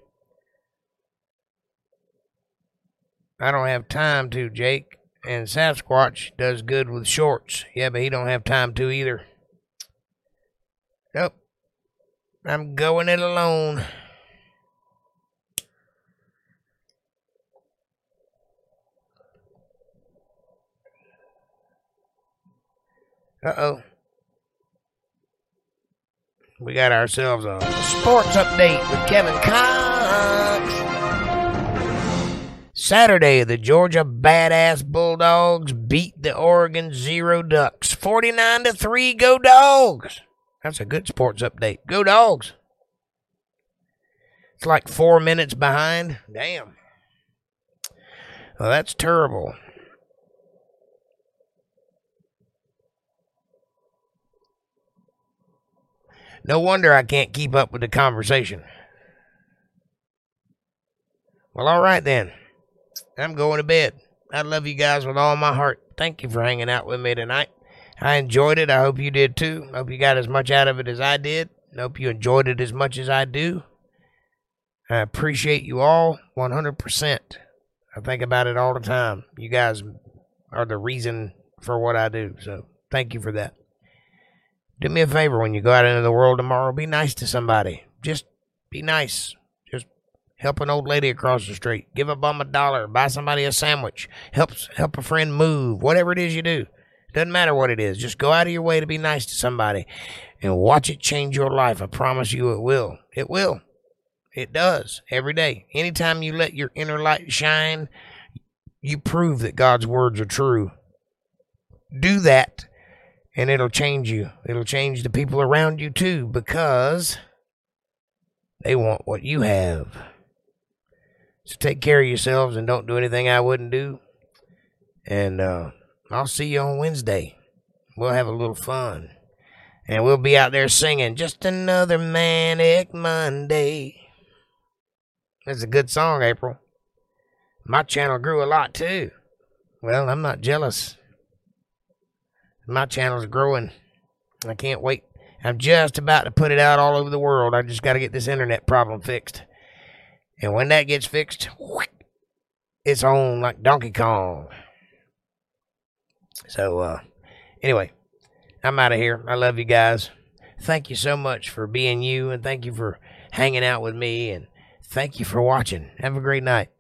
I don't have time to, Jake. And Sasquatch does good with shorts. Yeah, but he don't have time to either. Nope. I'm going it alone. Uh oh. We got ourselves a sports update with Kevin Cox. Saturday, the Georgia Badass Bulldogs beat the Oregon Zero Ducks 49 to 3. Go Dogs! That's a good sports update. Go Dogs! It's like four minutes behind. Damn. Well, that's terrible. No wonder I can't keep up with the conversation. Well, all right then. I'm going to bed. I love you guys with all my heart. Thank you for hanging out with me tonight. I enjoyed it. I hope you did too. Hope you got as much out of it as I did. Hope you enjoyed it as much as I do. I appreciate you all 100%. I think about it all the time. You guys are the reason for what I do. So thank you for that. Do me a favor when you go out into the world tomorrow. Be nice to somebody. Just be nice help an old lady across the street, give a bum a dollar, buy somebody a sandwich, help help a friend move, whatever it is you do. Doesn't matter what it is. Just go out of your way to be nice to somebody and watch it change your life. I promise you it will. It will. It does every day. Anytime you let your inner light shine, you prove that God's words are true. Do that And it'll change you. It'll change the people around you too because they want what you have. So take care of yourselves and don't do anything I wouldn't do. And uh, I'll see you on Wednesday. We'll have a little fun. And we'll be out there singing just another manic Monday. That's a good song, April. My channel grew a lot too. Well, I'm not jealous. My channel's growing. I can't wait. I'm just about to put it out all over the world. I just got to get this internet problem fixed. And when that gets fixed, it's on like Donkey Kong. So, uh, anyway, I'm out of here. I love you guys. Thank you so much for being you, and thank you for hanging out with me, and thank you for watching. Have a great night.